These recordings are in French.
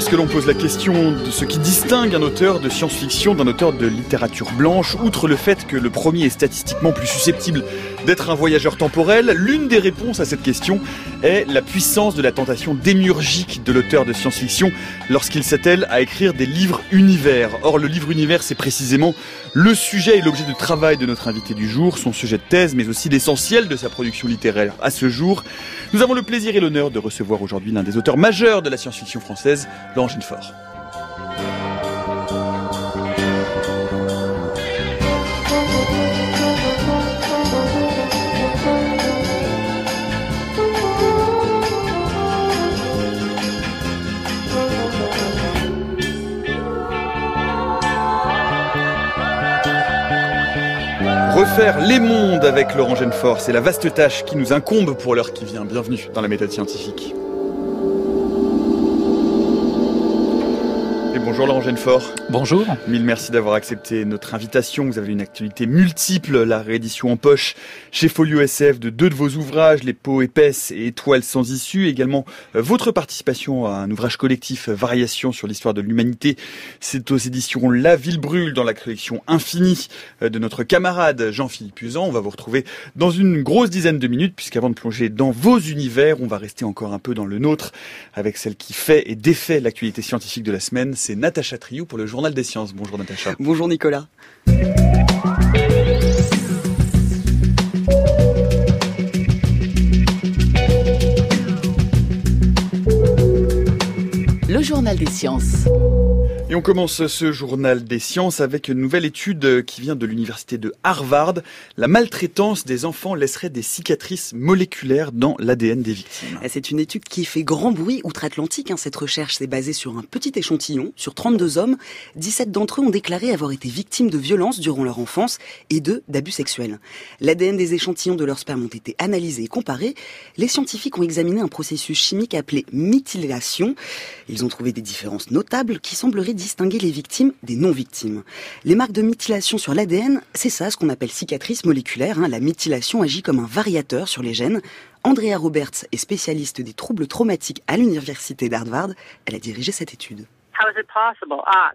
lorsque l'on pose la question de ce qui distingue un auteur de science-fiction d'un auteur de littérature blanche, outre le fait que le premier est statistiquement plus susceptible d'être un voyageur temporel, l'une des réponses à cette question est la puissance de la tentation démiurgique de l'auteur de science-fiction lorsqu'il s'attelle à écrire des livres univers. Or, le livre univers, c'est précisément le sujet et l'objet de travail de notre invité du jour, son sujet de thèse, mais aussi l'essentiel de sa production littéraire à ce jour. Nous avons le plaisir et l'honneur de recevoir aujourd'hui l'un des auteurs majeurs de la science-fiction française, Laurent Genefort. Les mondes avec Laurent Genefort, c'est la vaste tâche qui nous incombe pour l'heure qui vient. Bienvenue dans la méthode scientifique. Bonjour Laurent Genefort. Bonjour. Mille merci d'avoir accepté notre invitation. Vous avez une actualité multiple, la réédition en poche chez Folio SF de deux de vos ouvrages, Les peaux épaisses et Étoiles sans issue. Également euh, votre participation à un ouvrage collectif Variation sur l'histoire de l'humanité. C'est aux éditions La Ville brûle dans la collection Infinie euh, de notre camarade Jean-Philippe Usan. On va vous retrouver dans une grosse dizaine de minutes puisqu'avant de plonger dans vos univers, on va rester encore un peu dans le nôtre avec celle qui fait et défait l'actualité scientifique de la semaine c'est Natacha Triou pour le Journal des Sciences. Bonjour Natacha. Bonjour Nicolas. Le Journal des Sciences. Et on commence ce journal des sciences avec une nouvelle étude qui vient de l'université de Harvard. La maltraitance des enfants laisserait des cicatrices moléculaires dans l'ADN des victimes. C'est une étude qui fait grand bruit outre-Atlantique. Hein. Cette recherche s'est basée sur un petit échantillon, sur 32 hommes. 17 d'entre eux ont déclaré avoir été victimes de violences durant leur enfance et de d'abus sexuels. L'ADN des échantillons de leur sperme ont été analysés et comparés. Les scientifiques ont examiné un processus chimique appelé méthylation. Ils ont trouvé des différences notables qui sembleraient distinguer les victimes des non-victimes. Les marques de méthylation sur l'ADN, c'est ça ce qu'on appelle cicatrice moléculaire. Hein. La méthylation agit comme un variateur sur les gènes. Andrea Roberts est spécialiste des troubles traumatiques à l'université d'Harvard. Elle a dirigé cette étude. Ah,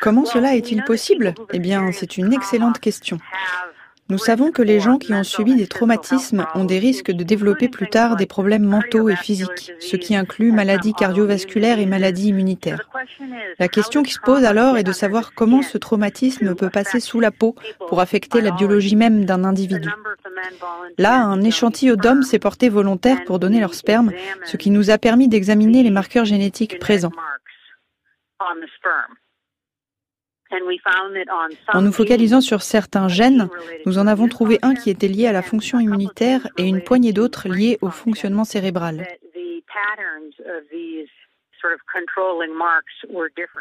Comment cela est-il possible? Eh bien, c'est une excellente question. Nous savons que les gens qui ont subi des traumatismes ont des risques de développer plus tard des problèmes mentaux et physiques, ce qui inclut maladies cardiovasculaires et maladies immunitaires. La question qui se pose alors est de savoir comment ce traumatisme peut passer sous la peau pour affecter la biologie même d'un individu. Là, un échantillon d'hommes s'est porté volontaire pour donner leur sperme, ce qui nous a permis d'examiner les marqueurs génétiques présents. En nous focalisant sur certains gènes, nous en avons trouvé un qui était lié à la fonction immunitaire et une poignée d'autres liés au fonctionnement cérébral.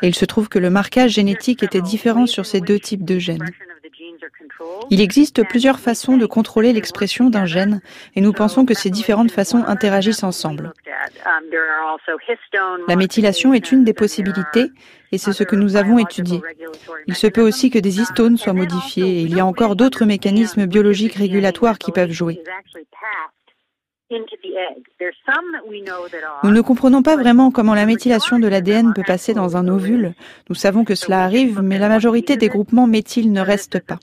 Et il se trouve que le marquage génétique était différent sur ces deux types de gènes. Il existe plusieurs façons de contrôler l'expression d'un gène et nous pensons que ces différentes façons interagissent ensemble. La méthylation est une des possibilités et c'est ce que nous avons étudié. Il se peut aussi que des histones soient modifiés et il y a encore d'autres mécanismes biologiques régulatoires qui peuvent jouer. Nous ne comprenons pas vraiment comment la méthylation de l'ADN peut passer dans un ovule. Nous savons que cela arrive, mais la majorité des groupements méthyl ne restent pas.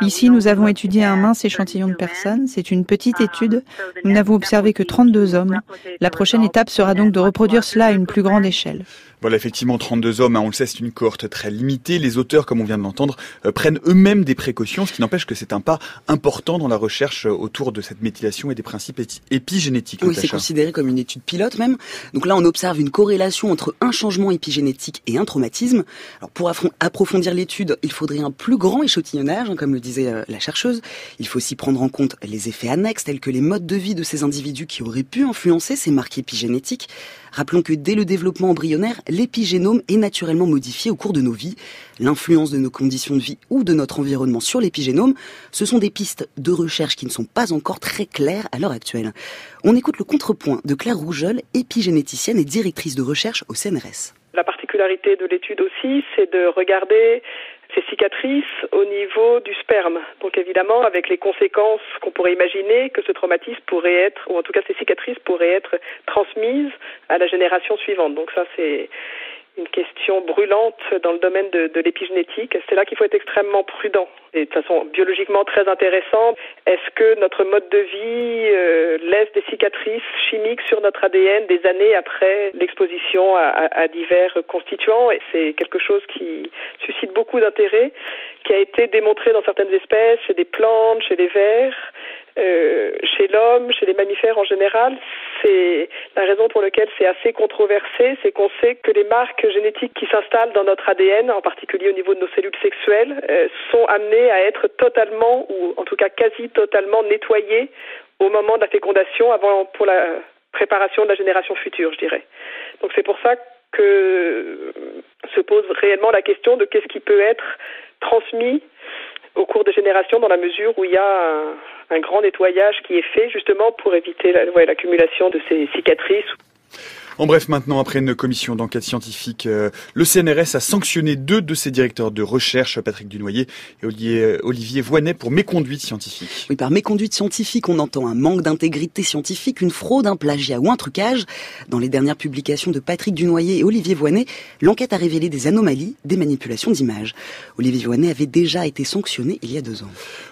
Ici, nous avons étudié un mince échantillon de personnes. C'est une petite étude. Nous n'avons observé que 32 hommes. La prochaine étape sera donc de reproduire cela à une plus grande échelle. Voilà, effectivement, 32 hommes, hein, on le sait, c'est une cohorte très limitée. Les auteurs, comme on vient de l'entendre, euh, prennent eux-mêmes des précautions, ce qui n'empêche que c'est un pas important dans la recherche euh, autour de cette méthylation et des principes épigénétiques. Oui, c'est considéré comme une étude pilote même. Donc là, on observe une corrélation entre un changement épigénétique et un traumatisme. Alors pour approfondir l'étude, il faudrait un plus grand échantillonnage, hein, comme le disait euh, la chercheuse. Il faut aussi prendre en compte les effets annexes, tels que les modes de vie de ces individus qui auraient pu influencer ces marques épigénétiques. Rappelons que dès le développement embryonnaire, l'épigénome est naturellement modifié au cours de nos vies. L'influence de nos conditions de vie ou de notre environnement sur l'épigénome, ce sont des pistes de recherche qui ne sont pas encore très claires à l'heure actuelle. On écoute le contrepoint de Claire Rougeol, épigénéticienne et directrice de recherche au CNRS. La particularité de l'étude aussi, c'est de regarder ces cicatrices au niveau du sperme. Donc évidemment, avec les conséquences qu'on pourrait imaginer que ce traumatisme pourrait être, ou en tout cas ces cicatrices pourraient être transmises à la génération suivante. Donc ça, c'est une question brûlante dans le domaine de, l'épigénétique. C'est là qu'il faut être extrêmement prudent. Et de façon biologiquement très intéressante, est-ce que notre mode de vie euh, laisse des cicatrices chimiques sur notre ADN des années après l'exposition à, divers constituants? C'est quelque chose qui suscite beaucoup d'intérêt, qui a été démontré dans certaines espèces, chez des plantes, chez les vers. Euh, chez l'homme, chez les mammifères en général, c'est la raison pour laquelle c'est assez controversé, c'est qu'on sait que les marques génétiques qui s'installent dans notre ADN, en particulier au niveau de nos cellules sexuelles, euh, sont amenées à être totalement, ou en tout cas quasi totalement nettoyées au moment de la fécondation, avant pour la préparation de la génération future, je dirais. Donc c'est pour ça que se pose réellement la question de qu'est-ce qui peut être transmis au cours des générations dans la mesure où il y a un, grand nettoyage qui est fait justement pour éviter l'accumulation de ces cicatrices. En bref, maintenant, après une commission d'enquête scientifique, euh, le CNRS a sanctionné deux de ses directeurs de recherche, Patrick Dunoyer et Olivier, Olivier Voinet, pour méconduite scientifique. Oui, par méconduite scientifique, on entend un manque d'intégrité scientifique, une fraude, un plagiat ou un trucage. Dans les dernières publications de Patrick Dunoyer et Olivier Voinet, l'enquête a révélé des anomalies, des manipulations d'images. Olivier Voinet avait déjà été sanctionné il y a deux ans.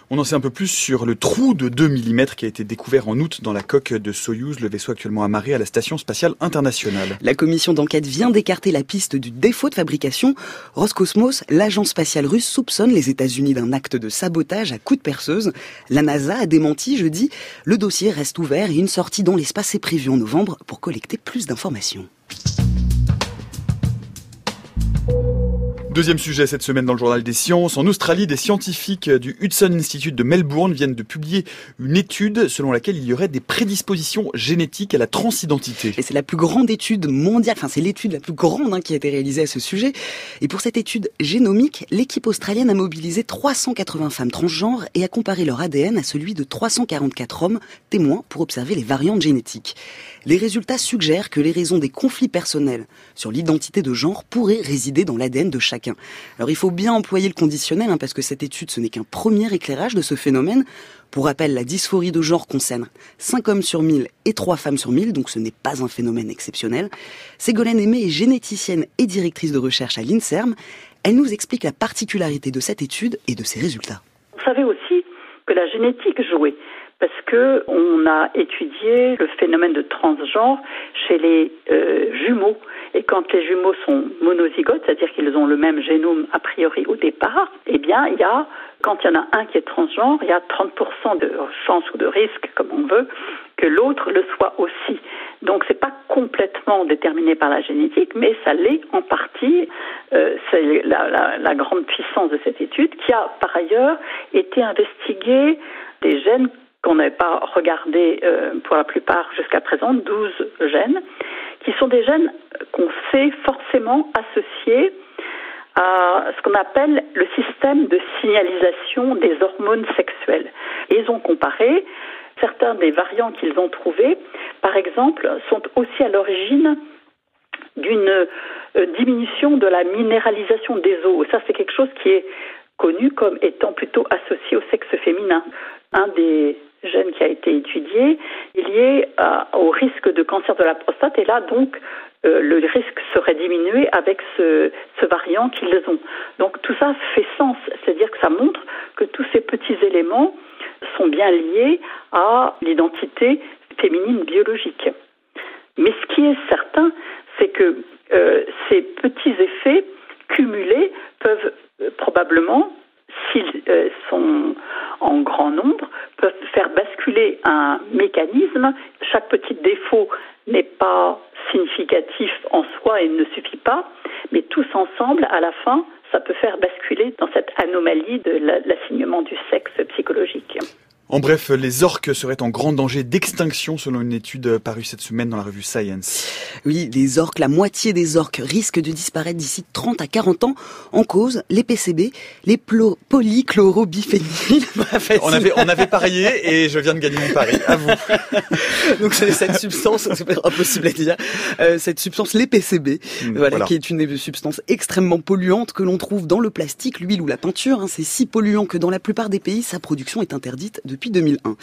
On en sait un peu plus sur le trou de 2 mm qui a été découvert en août dans la coque de Soyouz, le vaisseau actuellement amarré à la Station spatiale internationale. La commission d'enquête vient d'écarter la piste du défaut de fabrication. Roscosmos, l'agence spatiale russe, soupçonne les États-Unis d'un acte de sabotage à coups de perceuse. La NASA a démenti jeudi. Le dossier reste ouvert et une sortie dans l'espace est prévue en novembre pour collecter plus d'informations. Deuxième sujet cette semaine dans le journal des sciences. En Australie, des scientifiques du Hudson Institute de Melbourne viennent de publier une étude selon laquelle il y aurait des prédispositions génétiques à la transidentité. Et c'est la plus grande étude mondiale, enfin c'est l'étude la plus grande hein, qui a été réalisée à ce sujet. Et pour cette étude génomique, l'équipe australienne a mobilisé 380 femmes transgenres et a comparé leur ADN à celui de 344 hommes témoins pour observer les variantes génétiques. Les résultats suggèrent que les raisons des conflits personnels sur l'identité de genre pourraient résider dans l'ADN de chacun. Alors il faut bien employer le conditionnel, hein, parce que cette étude, ce n'est qu'un premier éclairage de ce phénomène. Pour rappel, la dysphorie de genre concerne 5 hommes sur 1000 et 3 femmes sur 1000, donc ce n'est pas un phénomène exceptionnel. Ségolène Aimé est généticienne et directrice de recherche à l'INSERM. Elle nous explique la particularité de cette étude et de ses résultats. Vous savez aussi que la génétique jouait parce que on a étudié le phénomène de transgenre chez les euh, jumeaux. Et quand les jumeaux sont monozygotes, c'est-à-dire qu'ils ont le même génome a priori au départ, eh bien, il y a, quand il y en a un qui est transgenre, il y a 30% de chance ou de risque, comme on veut, que l'autre le soit aussi. Donc c'est pas complètement déterminé par la génétique, mais ça l'est en partie. Euh, c'est la, grande puissance de cette étude qui a par ailleurs été investiguée des gènes qu'on n'avait pas regardé euh, pour la plupart jusqu'à présent, 12 gènes, qui sont des gènes qu'on sait forcément associés à ce qu'on appelle le système de signalisation des hormones sexuelles. Ils ont comparé certains des variants qu'ils ont trouvés, par exemple, sont aussi à l'origine d'une euh, diminution de la minéralisation des os. Ça, c'est quelque chose qui est connu comme étant plutôt associé au sexe féminin. Un des gène qui a été étudié lié à, au risque de cancer de la prostate et là donc euh, le risque serait diminué avec ce, variant qu'ils ont. Donc tout ça fait sens, c'est-à-dire que ça montre que tous ces petits éléments sont bien liés à l'identité féminine biologique. Mais ce qui est certain, c'est que euh, ces petits effets cumulés peuvent euh, probablement s'ils euh, sont en grand nombre, peuvent faire basculer un mécanisme. Chaque petit défaut n'est pas significatif en soi et ne suffit pas, mais tous ensemble, à la fin, ça peut faire basculer dans cette anomalie de l'assignement du sexe psychologique. En bref, les orques seraient en grand danger d'extinction selon une étude parue cette semaine dans la revue Science. Oui, les orques, la moitié des orques risquent de disparaître d'ici 30 à 40 ans en cause les PCB, les polychlorobiphéniles. on avait, on avait parié et je viens de gagner mon pari. À vous. Donc c'est cette substance, c'est impossible à dire, euh, cette substance, les PCB, hmm, voilà, qui est une substance extrêmement polluante que l'on trouve dans le plastique, l'huile ou la peinture. Hein. c'est si polluant que dans la plupart des pays, sa production est interdite depuis 2001.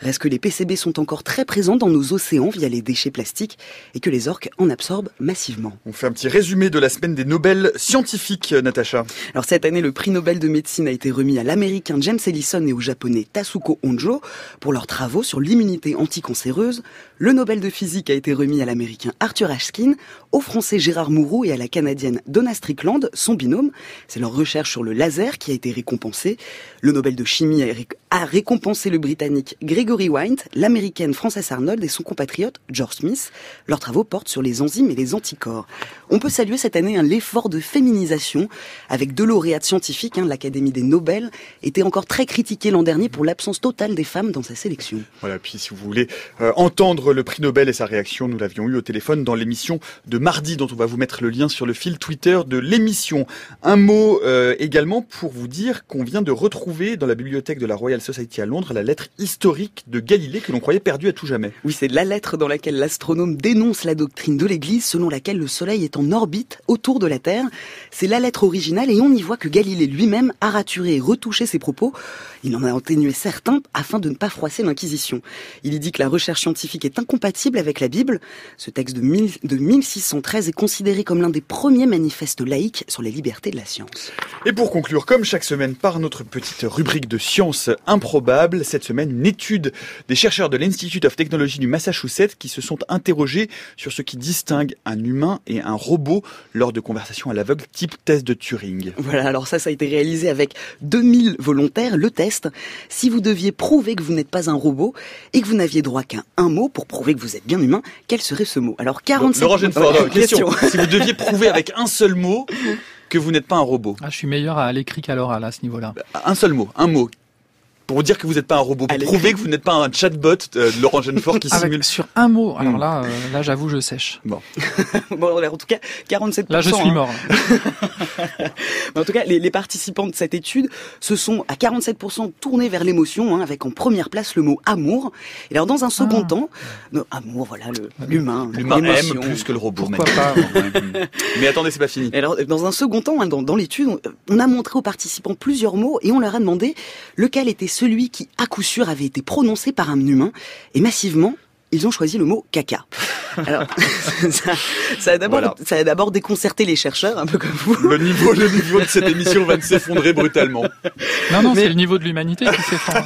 Reste que les PCB sont encore très présents dans nos océans via les déchets plastiques et que les orques en absorbent massivement. On fait un petit résumé de la semaine des Nobel scientifiques, Natacha. Alors cette année, le prix Nobel de médecine a été remis à l'américain James Ellison et au japonais Tasuko Honjo pour leurs travaux sur l'immunité anticancéreuse. Le Nobel de physique a été remis à l'américain Arthur Ashkin, au français Gérard Mourou et à la canadienne Donna Strickland, son binôme. C'est leur recherche sur le laser qui a été récompensée. Le Nobel de chimie a récompensé le britannique Gregory White, l'américaine Frances Arnold et son compatriote George Smith. Leurs travaux portent sur les enzymes et les anticorps. On peut saluer cette année l'effort de féminisation avec deux lauréates scientifiques. Hein, L'Académie des Nobel était encore très critiquée l'an dernier pour l'absence totale des femmes dans sa sélection. Voilà, puis si vous voulez euh, entendre le prix Nobel et sa réaction, nous l'avions eu au téléphone dans l'émission de mardi dont on va vous mettre le lien sur le fil Twitter de l'émission. Un mot euh, également pour vous dire qu'on vient de retrouver dans la bibliothèque de la Royal Society à Londres la lettre historique de Galilée que l'on croyait perdue à tout jamais. Oui, c'est la lettre dans laquelle l'astronome dénonce la doctrine de l'Église selon laquelle le Soleil est en orbite autour de la Terre. C'est la lettre originale et on y voit que Galilée lui-même a raturé et retouché ses propos. Il en a atténué certains afin de ne pas froisser l'Inquisition. Il y dit que la recherche scientifique est incompatible avec la Bible. Ce texte de, de 1613 est considéré comme l'un des premiers manifestes laïques sur les libertés de la science. Et pour conclure, comme chaque semaine, par notre petite rubrique de sciences cette semaine, une étude des chercheurs de l'Institute of Technology du Massachusetts qui se sont interrogés sur ce qui distingue un humain et un robot lors de conversations à l'aveugle type test de Turing. Voilà, alors ça, ça a été réalisé avec 2000 volontaires. Le test, si vous deviez prouver que vous n'êtes pas un robot et que vous n'aviez droit qu'à un mot pour prouver que vous êtes bien humain, quel serait ce mot? Alors 47... Laurent question. si vous deviez prouver avec un seul mot que vous n'êtes pas un robot. Ah, je suis meilleur à l'écrit qu'à l'oral à ce niveau-là. Un seul mot, un mot pour dire que vous n'êtes pas un robot, pour prouver que vous n'êtes pas un chatbot euh, de Laurent Genefort qui simule. Sur un mot, alors hmm. là, euh, là j'avoue, je sèche. Bon. bon, en tout cas, 47%. Là, je suis hein. mort. en tout cas, les, les, participants de cette étude se sont à 47% tournés vers l'émotion, hein, avec en première place le mot amour. Et alors, dans un second ah. temps, amour, voilà, l'humain. L'humain aime plus que le robot. Pourquoi pas Mais attendez, c'est pas fini. alors, dans un second temps, hein, dans, dans l'étude, on a montré aux participants plusieurs mots et on leur a demandé lequel était celui qui, à coup sûr, avait été prononcé par un humain. Et massivement, ils ont choisi le mot caca. Alors, ça, ça, a d'abord, d'abord déconcerté les chercheurs, un peu comme vous. Le niveau, le niveau de cette émission va s'effondrer brutalement. Non, non, c'est le niveau de l'humanité qui s'effondre.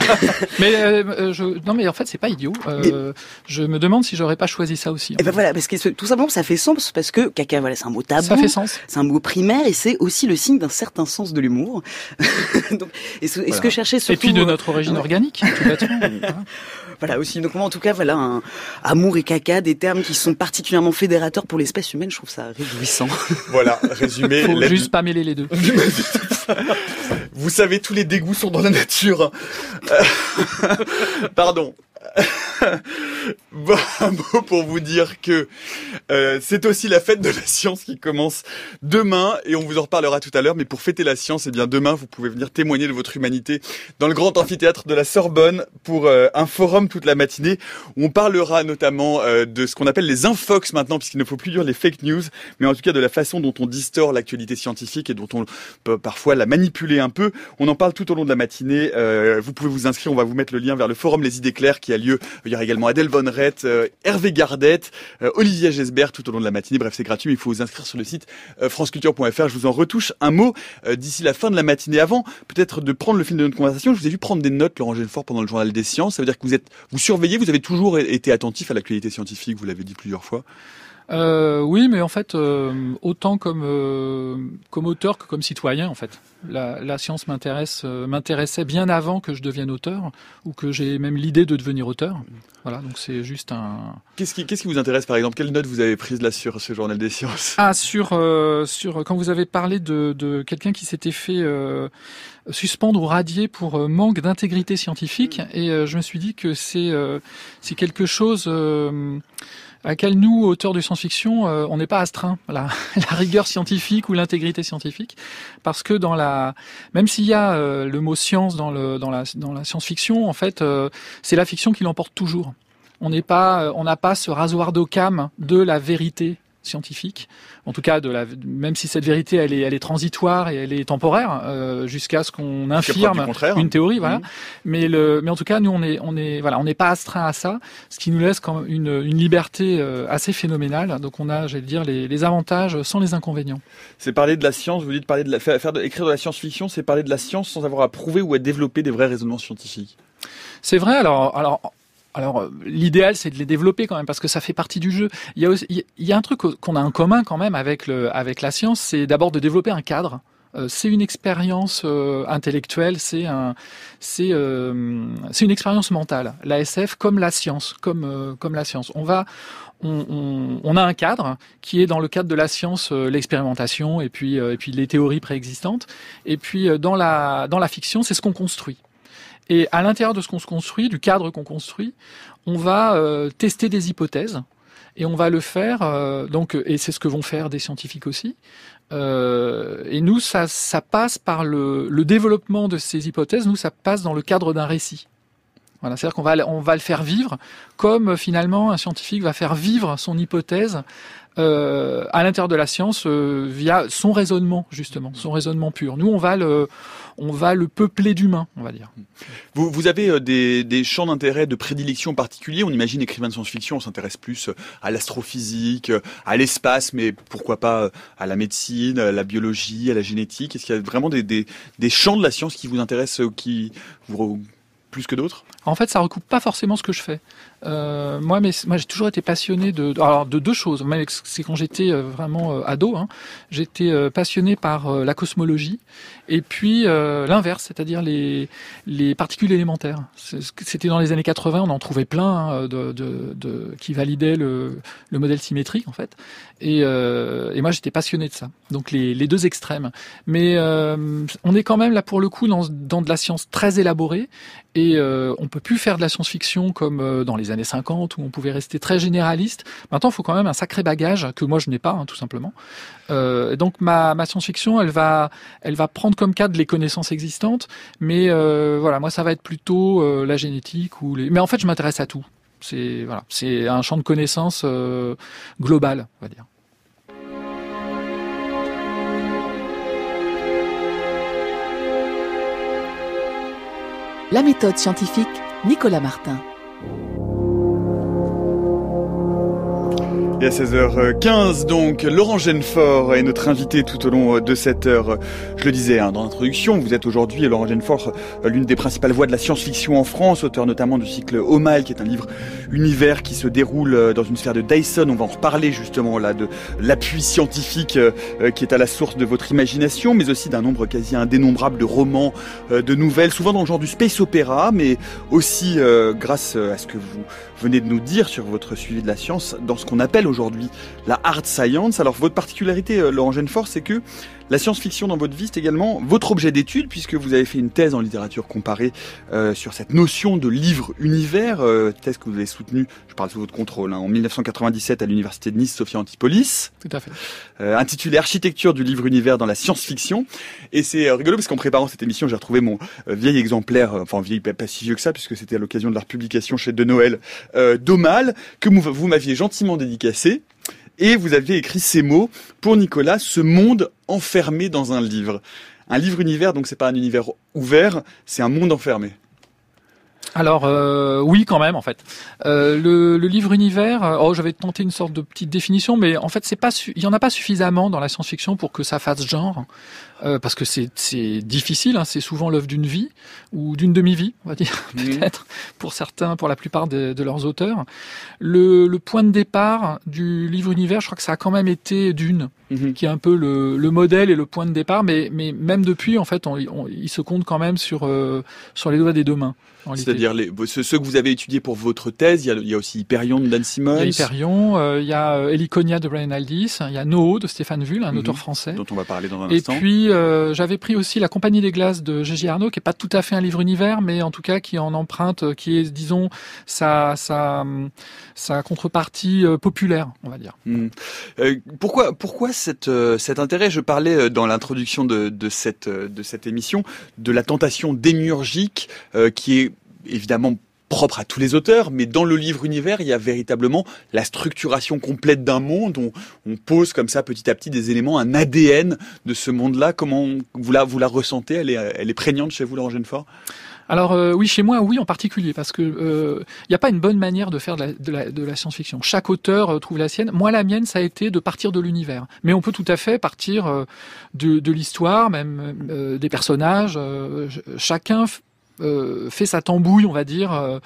mais euh, euh, je, non, mais en fait, c'est pas idiot. Euh, je me demande si j'aurais pas choisi ça aussi. Et eh ben voilà, parce que tout simplement, ça fait sens parce que caca, voilà, c'est un mot tabou. Ça fait sens. C'est un mot primaire et c'est aussi le signe d'un certain sens de l'humour. Donc, et ce, ce que cherchait surtout. Et puis de notre origine organique, tout bêtement. voilà aussi. Donc moi, en tout cas, voilà, un amour et caca, des termes qui sont particulièrement fédérateurs pour l'espèce humaine. Je trouve ça réjouissant. Voilà, résumé. Faut juste pas mêler les deux. Vous savez, tous les dégoûts sont dans la nature. Pardon. bon, pour vous dire que euh, c'est aussi la fête de la science qui commence demain et on vous en reparlera tout à l'heure. Mais pour fêter la science, eh bien demain vous pouvez venir témoigner de votre humanité dans le grand amphithéâtre de la Sorbonne pour euh, un forum toute la matinée où on parlera notamment euh, de ce qu'on appelle les infox maintenant puisqu'il ne faut plus dire les fake news, mais en tout cas de la façon dont on distord l'actualité scientifique et dont on peut parfois la manipuler un peu. On en parle tout au long de la matinée. vous pouvez vous inscrire, on va vous mettre le lien vers le forum Les Idées Claires qui a Il y aura également Adèle Von Rett, euh, Hervé Gardette, euh, Olivier Gesbert tout au long de la matinée. Bref, c'est gratuit, mais il faut vous inscrire sur le site euh, franceculture.fr. Je vous en retouche un mot d'ici la fin de la matinée. Avant, peut-être de prendre le fil de notre conversation, je vous ai vu prendre des notes, Laurent Genefort, pendant le journal des sciences. Ça veut dire que vous êtes, vous surveillez, vous avez toujours été attentif à l'actualité scientifique, vous l'avez dit plusieurs fois. Euh, Oui, mais en fait, euh, autant comme euh, comme auteur que comme citoyen, en fait. La, la science m'intéresse euh, m'intéressait bien avant que je devienne auteur ou que j'ai même l'idée de devenir auteur. Voilà, donc c'est juste un. Qu'est-ce qui, qu'est-ce qui vous intéresse par exemple? Quelle note vous avez prise là sur ce journal des sciences? Ah, sur sur quand vous avez parlé de, de quelqu'un qui s'était fait suspendre ou radier pour manque d'intégrité scientifique, mm. et je me suis dit que c'est c'est quelque chose à laquelle nous, auteurs de science-fiction, euh, on n'est pas astreint la, la rigueur scientifique ou l'intégrité scientifique, parce que dans la, même s'il y a euh, le mot science dans le dans la dans la science-fiction, en fait, euh, c'est la fiction qui l'emporte toujours. On n'est pas, on n'a pas ce rasoir d'Occam de la vérité scientifique, en tout cas de la, même si cette vérité elle est, elle est transitoire et elle est temporaire euh, jusqu'à ce qu'on infirme une théorie, voilà. Mmh. Mais le, mais en tout cas nous on est, on est, voilà, on n'est pas astreint à ça, ce qui nous laisse quand une, une liberté euh, assez phénoménale. Donc on a, j'allais dire, les, les, avantages sans les inconvénients. C'est parler de la science. Vous dites parler de la, faire, de, écrire de la science-fiction, c'est parler de la science sans avoir à prouver ou à développer des vrais raisonnements scientifiques. C'est vrai. Alors, alors alors euh, l'idéal c'est de les développer quand même parce que ça fait partie du jeu. Il y a aussi, il y a un truc qu'on a en commun quand même avec le avec la science, c'est d'abord de développer un cadre. Euh, c'est une expérience euh, intellectuelle, c'est un c'est c'est une expérience mentale. La SF comme la science, comme comme la science. On va on, on, on, a un cadre qui est dans le cadre de la science, l'expérimentation et puis et puis les théories préexistantes. Et puis dans la dans la fiction, c'est ce qu'on construit. Et à l'intérieur de ce qu'on se construit, du cadre qu'on construit, on va euh, tester des hypothèses et on va le faire. Euh, donc, et c'est ce que vont faire des scientifiques aussi. Euh, et nous, ça, ça passe par le, le, développement de ces hypothèses. Nous, ça passe dans le cadre d'un récit. Voilà, c'est-à-dire qu'on va, on va le faire vivre comme finalement un scientifique va faire vivre son hypothèse euh, à l'intérieur de la science euh, via son raisonnement justement, son raisonnement pur. Nous, on va le, on va le peupler d'humains, on va dire. Vous, vous avez euh, des, des champs d'intérêt, de prédilection particuliers. On imagine écrivain de science-fiction, on s'intéresse plus à l'astrophysique, à l'espace, mais pourquoi pas à la médecine, à la biologie, à la génétique. Est-ce qu'il y a vraiment des, des, des champs de la science qui vous intéressent, qui vous plus que d'autres? En fait, ça recoupe pas forcément ce que je fais. Euh, moi, mais moi, j'ai toujours été passionné de, alors de deux choses. C'est quand j'étais euh, vraiment euh, ado. Hein, j'étais passionné par la cosmologie et puis l'inverse, c'est-à-dire les les particules élémentaires. C'était dans les années 80, on en trouvait plein hein, de, de, de, qui validaient le, le modèle symétrique en fait. Et, et moi, j'étais passionné de ça. Donc les, les deux extrêmes. Mais on est quand même là pour le coup dans, dans de la science très élaborée et on peut plus faire de la science-fiction comme dans les années 50 où on pouvait rester très généraliste. Maintenant, il faut quand même un sacré bagage que moi je n'ai pas, hein, tout simplement. Euh, donc ma, science-fiction, elle va, elle va prendre comme cadre les connaissances existantes, mais euh, voilà, moi ça va être plutôt euh, la génétique ou les. Mais en fait, je m'intéresse à tout. C'est voilà, c'est un champ de connaissances global, on va dire. La méthode scientifique, Nicolas Martin. Et à 16h15, donc, Laurent Genefort est notre invité tout au long de cette heure. Je le disais hein, dans l'introduction, vous êtes aujourd'hui, Laurent Genefort, l'une des principales voix de la science-fiction en France, auteur notamment du cycle Omal, qui est un livre univers qui se déroule dans une sphère de Dyson. On va en reparler justement là de l'appui scientifique euh, qui est à la source de votre imagination, mais aussi d'un nombre quasi indénombrable de romans, euh, de nouvelles, souvent dans le genre du space opéra, mais aussi euh, grâce à ce que vous venez de nous dire sur votre suivi de la science dans ce qu'on appelle aujourd'hui la hard science. Alors votre particularité, euh, Laurent Genefort, c'est que la science-fiction dans votre vie, c'est également votre objet d'étude, puisque vous avez fait une thèse en littérature comparée euh, sur cette notion de livre-univers, euh, thèse que vous avez soutenue, je parle sous votre contrôle, hein, en 1997 à l'université de Nice, Sophia Antipolis. Tout à fait. Euh, intitulée Architecture du livre-univers dans la science-fiction. Et c'est euh, rigolo parce qu'en préparant cette émission, j'ai retrouvé mon euh, vieil exemplaire, enfin vieil, pas si vieux que ça, puisque c'était à l'occasion de la republication chez De Noël d'Omal, que vous m'aviez gentiment dédicacé. Et vous aviez écrit ces mots pour Nicolas, ce monde enfermé dans un livre. Un livre univers, donc c'est pas un univers ouvert, c'est un monde enfermé. alors euh, oui quand même en fait. Euh, le, le, livre univers, euh, oh j'avais tenté une sorte de petite définition, mais en fait c'est pas, il y en a pas suffisamment dans la science-fiction pour que ça fasse genre. Euh, parce que c'est difficile, hein, c'est souvent l'œuvre d'une vie ou d'une demi-vie, on va dire peut-être pour certains, pour la plupart de, de leurs auteurs. Le, le, point de départ du livre univers, je crois que ça a quand même été Dune, mhm. qui est un peu le, le, modèle et le point de départ, mais, mais même depuis, en fait, on, il se compte quand même sur sur les doigts des deux mains. C'est-à-dire ceux, que vous avez étudiés pour votre thèse, il y a, il y a aussi Hyperion de Dan Simmons. Il y a Hyperion, euh, il y a euh, Heliconia de Brian Aldiss, il y a Noho de Stéphane Vull, un mhm. auteur français. Dont on va parler dans un Et instant. Et puis euh, j'avais pris aussi La Compagnie des Glaces de Gégé Arnaud, qui est pas tout à fait un livre univers, mais en tout cas qui en emprunte, qui est, disons, sa, sa contrepartie populaire, on va dire. Mhm. pourquoi, pourquoi cet intérêt? Je parlais dans l'introduction de cette émission de la tentation démiurgique qui est évidemment propre à tous les auteurs, mais dans le livre univers, il y a véritablement la structuration complète d'un monde. On, on, pose comme ça petit à petit des éléments, un ADN de ce monde-là. Comment vous la, ressentez? Elle est, prégnante chez vous, Laurent Genefort? Alors euh, oui, chez moi, oui en particulier, parce que il euh, n'y a pas une bonne manière de faire de la, science-fiction. Chaque auteur euh, trouve la sienne. Moi, la mienne, ça a été de partir de l'univers. Mais on peut tout à fait partir de l'histoire, même des personnages. chacun euh, fait sa tambouille, on va dire. Euh,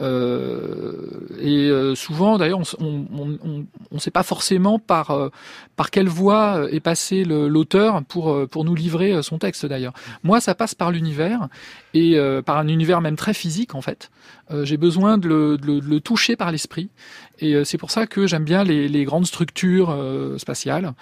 euh et souvent, d'ailleurs, on ne sait pas forcément par par quelle voie est passé l'auteur pour pour nous livrer son texte. D'ailleurs, moi, ça passe par l'univers et par un univers même très physique en fait. J'ai besoin de le, toucher par l'esprit et c'est pour ça que j'aime bien les, grandes structures spatiales,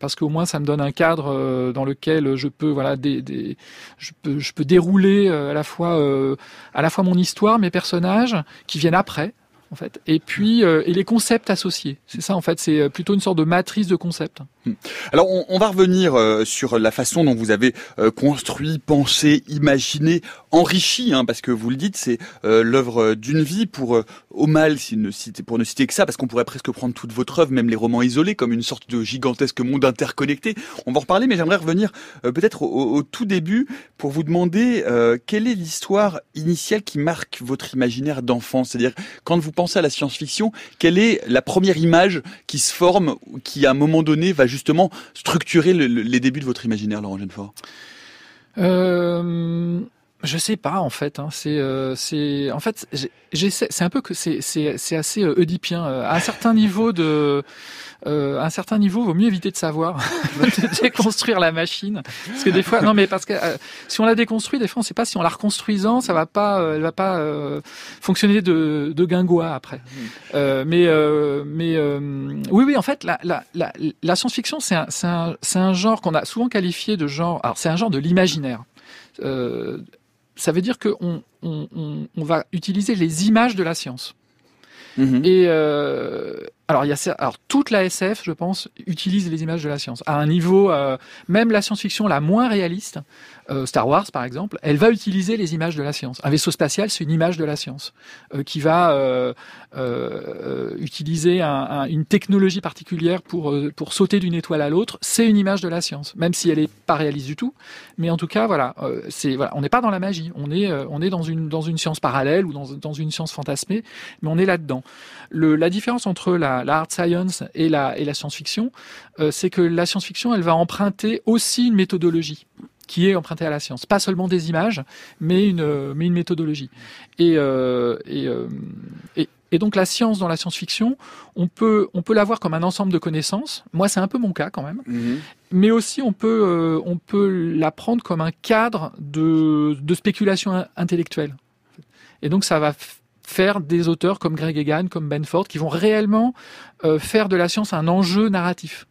parce qu'au moins ça me donne un cadre dans lequel je peux, voilà, je, peux, dérouler à la fois euh, à la fois mon histoire, mes personnages qui viennent après, en fait, et puis euh, et les concepts associés. C'est ça en fait, c'est euh, plutôt une sorte de matrice de concepts. Hmm. Alors on, va revenir euh, sur la façon dont vous avez construit, pensé, imaginé, enrichi, hein, parce que vous le dites, c'est l'œuvre d'une vie pour au mal, si ne citer, pour ne citer que ça, parce qu'on pourrait presque prendre toute votre œuvre, même les romans isolés, comme une sorte de gigantesque monde interconnecté. On va en reparler, mais j'aimerais revenir peut-être au, au, tout début pour vous demander quelle est l'histoire initiale qui marque votre imaginaire d'enfant, c'est-à-dire quand vous pensez à la science-fiction, quelle est la première image qui se forme, qui à un moment donné va justement structurer les débuts de votre imaginaire, Laurent Genefort? Euh, je sais pas en fait. Hein. C'est euh, c'est en fait j'essaie. C'est un peu que c'est c'est c'est assez euh, oedipien. Euh, à un certain niveau de euh, à un certain niveau, vaut mieux éviter de savoir, de déconstruire la machine, parce que des fois, non mais parce que euh, si on la déconstruit, des fois on sait pas si on la reconstruisant, ça va pas, elle va pas fonctionner de, de guingois après. mais mais oui oui en fait la la la, la science-fiction c'est un c'est un c'est un genre qu'on a souvent qualifié de genre. Alors c'est un genre de l'imaginaire. Euh, ça veut dire qu'on on, on, on, va utiliser les images de la science. Mmh. Et euh, alors, toute la SF, je pense, utilise les images de la science à un niveau, euh, même la science-fiction la moins réaliste, euh, Star Wars par exemple, elle va utiliser les images de la science. Un vaisseau spatial, c'est une image de la science euh, qui va utiliser un, un, une technologie particulière pour pour sauter d'une étoile à l'autre. C'est une image de la science, même si elle est pas réaliste du tout. Mais en tout cas, voilà, on n'est pas dans la magie, on est on est dans une dans une science parallèle ou dans dans une science fantasmée, mais on est là-dedans. Le, la différence entre la la, hard science et la, et la science-fiction, euh, c'est que la science-fiction, elle va emprunter aussi une méthodologie qui est empruntée à la science. Pas seulement des images, mais une, mais une méthodologie. Et, euh, et, euh, et, et, donc la science dans la science-fiction, on peut, on peut la voir comme un ensemble de connaissances. Moi, c'est un peu mon cas quand même. Mm-hmm. Mais aussi, on peut, euh, on peut la prendre comme un cadre de, de spéculation intellectuelle. Et donc, ça va faire des auteurs comme Greg Egan, comme Ben Ford, qui vont réellement euh, faire de la science un enjeu narratif.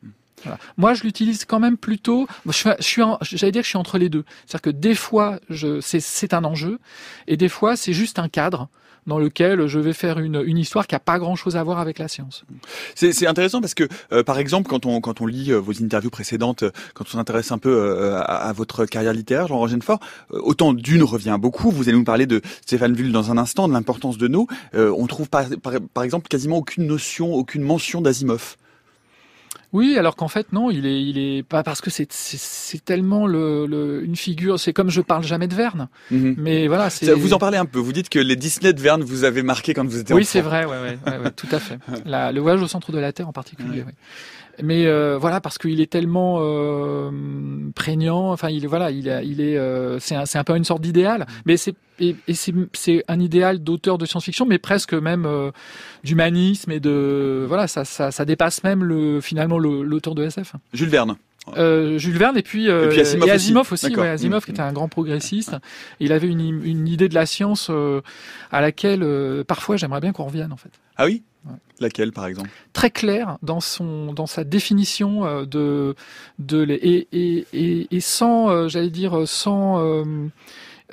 Moi, je l'utilise quand même plutôt. Je suis j'allais dire que je suis entre les deux. C'est-à-dire que des fois, je, c'est, c'est un enjeu, et des fois, c'est juste un cadre dans lequel je vais faire une, histoire qui a pas grand-chose à voir avec la science. C'est intéressant parce que, euh, par exemple, quand on, lit euh, vos interviews précédentes, euh, quand on s'intéresse un peu à, votre carrière littéraire, Jean Rogenfort, autant d'une revient beaucoup. Vous allez nous parler de Stéphane Vull dans un instant, de l'importance de nos. on trouve par, par, par, exemple quasiment aucune notion, aucune mention d'Asimov. Oui, alors qu'en fait non, il est, il est pas parce que c'est c'est tellement le, une figure. C'est comme je parle jamais de Verne, mhm. mais voilà. Vous en parlez un peu. Vous dites que les Disney de Verne vous avez marqué quand vous étiez oui, enfant. Oui, c'est vrai. Ouais, ouais, ouais, tout à fait. La, le voyage au centre de la Terre en particulier. Mais euh, voilà, parce qu'il est tellement euh, prégnant. Enfin, il voilà, il, il est, euh, c'est un, un, peu une sorte d'idéal. Mais c'est et, et c'est un idéal d'auteur de science-fiction, mais presque même d'humanisme et de voilà, ça, ça, ça, dépasse même le finalement l'auteur de SF. Jules Verne. Euh, Jules Verne et puis, euh, Asimov, aussi, ouais, Asimov qui était un grand progressiste. Il avait une, une idée de la science euh, à laquelle parfois j'aimerais bien qu'on revienne en fait. Ah oui? Laquelle, par exemple? Très clair dans son dans sa définition de de et et, et, et sans j'allais dire sans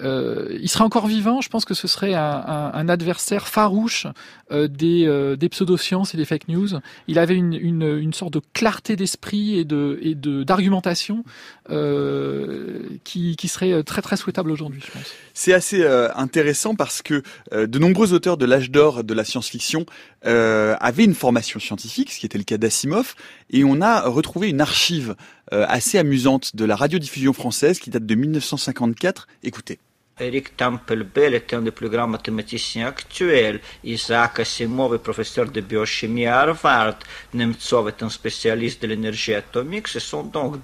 euh, il serait encore vivant, je pense que ce serait un, adversaire farouche euh, des, euh, des pseudosciences et des fake news. Il avait une, une, une sorte de clarté d'esprit et de et de d'argumentation euh, qui, qui serait très très souhaitable aujourd'hui, je pense. C'est assez euh, intéressant parce que de nombreux auteurs de l'âge d'or de la science-fiction avaient une formation scientifique, ce qui était le cas d'Asimov, et on a retrouvé une archive assez amusante de la radiodiffusion française qui date de 1954. Écoutez. Eric Temple-Bell est un des plus grands mathématiciens actuels. Isaac Asimov est professeur de biochimie à Harvard. Nemtsov est un spécialiste de l'énergie atomique. Ce sont donc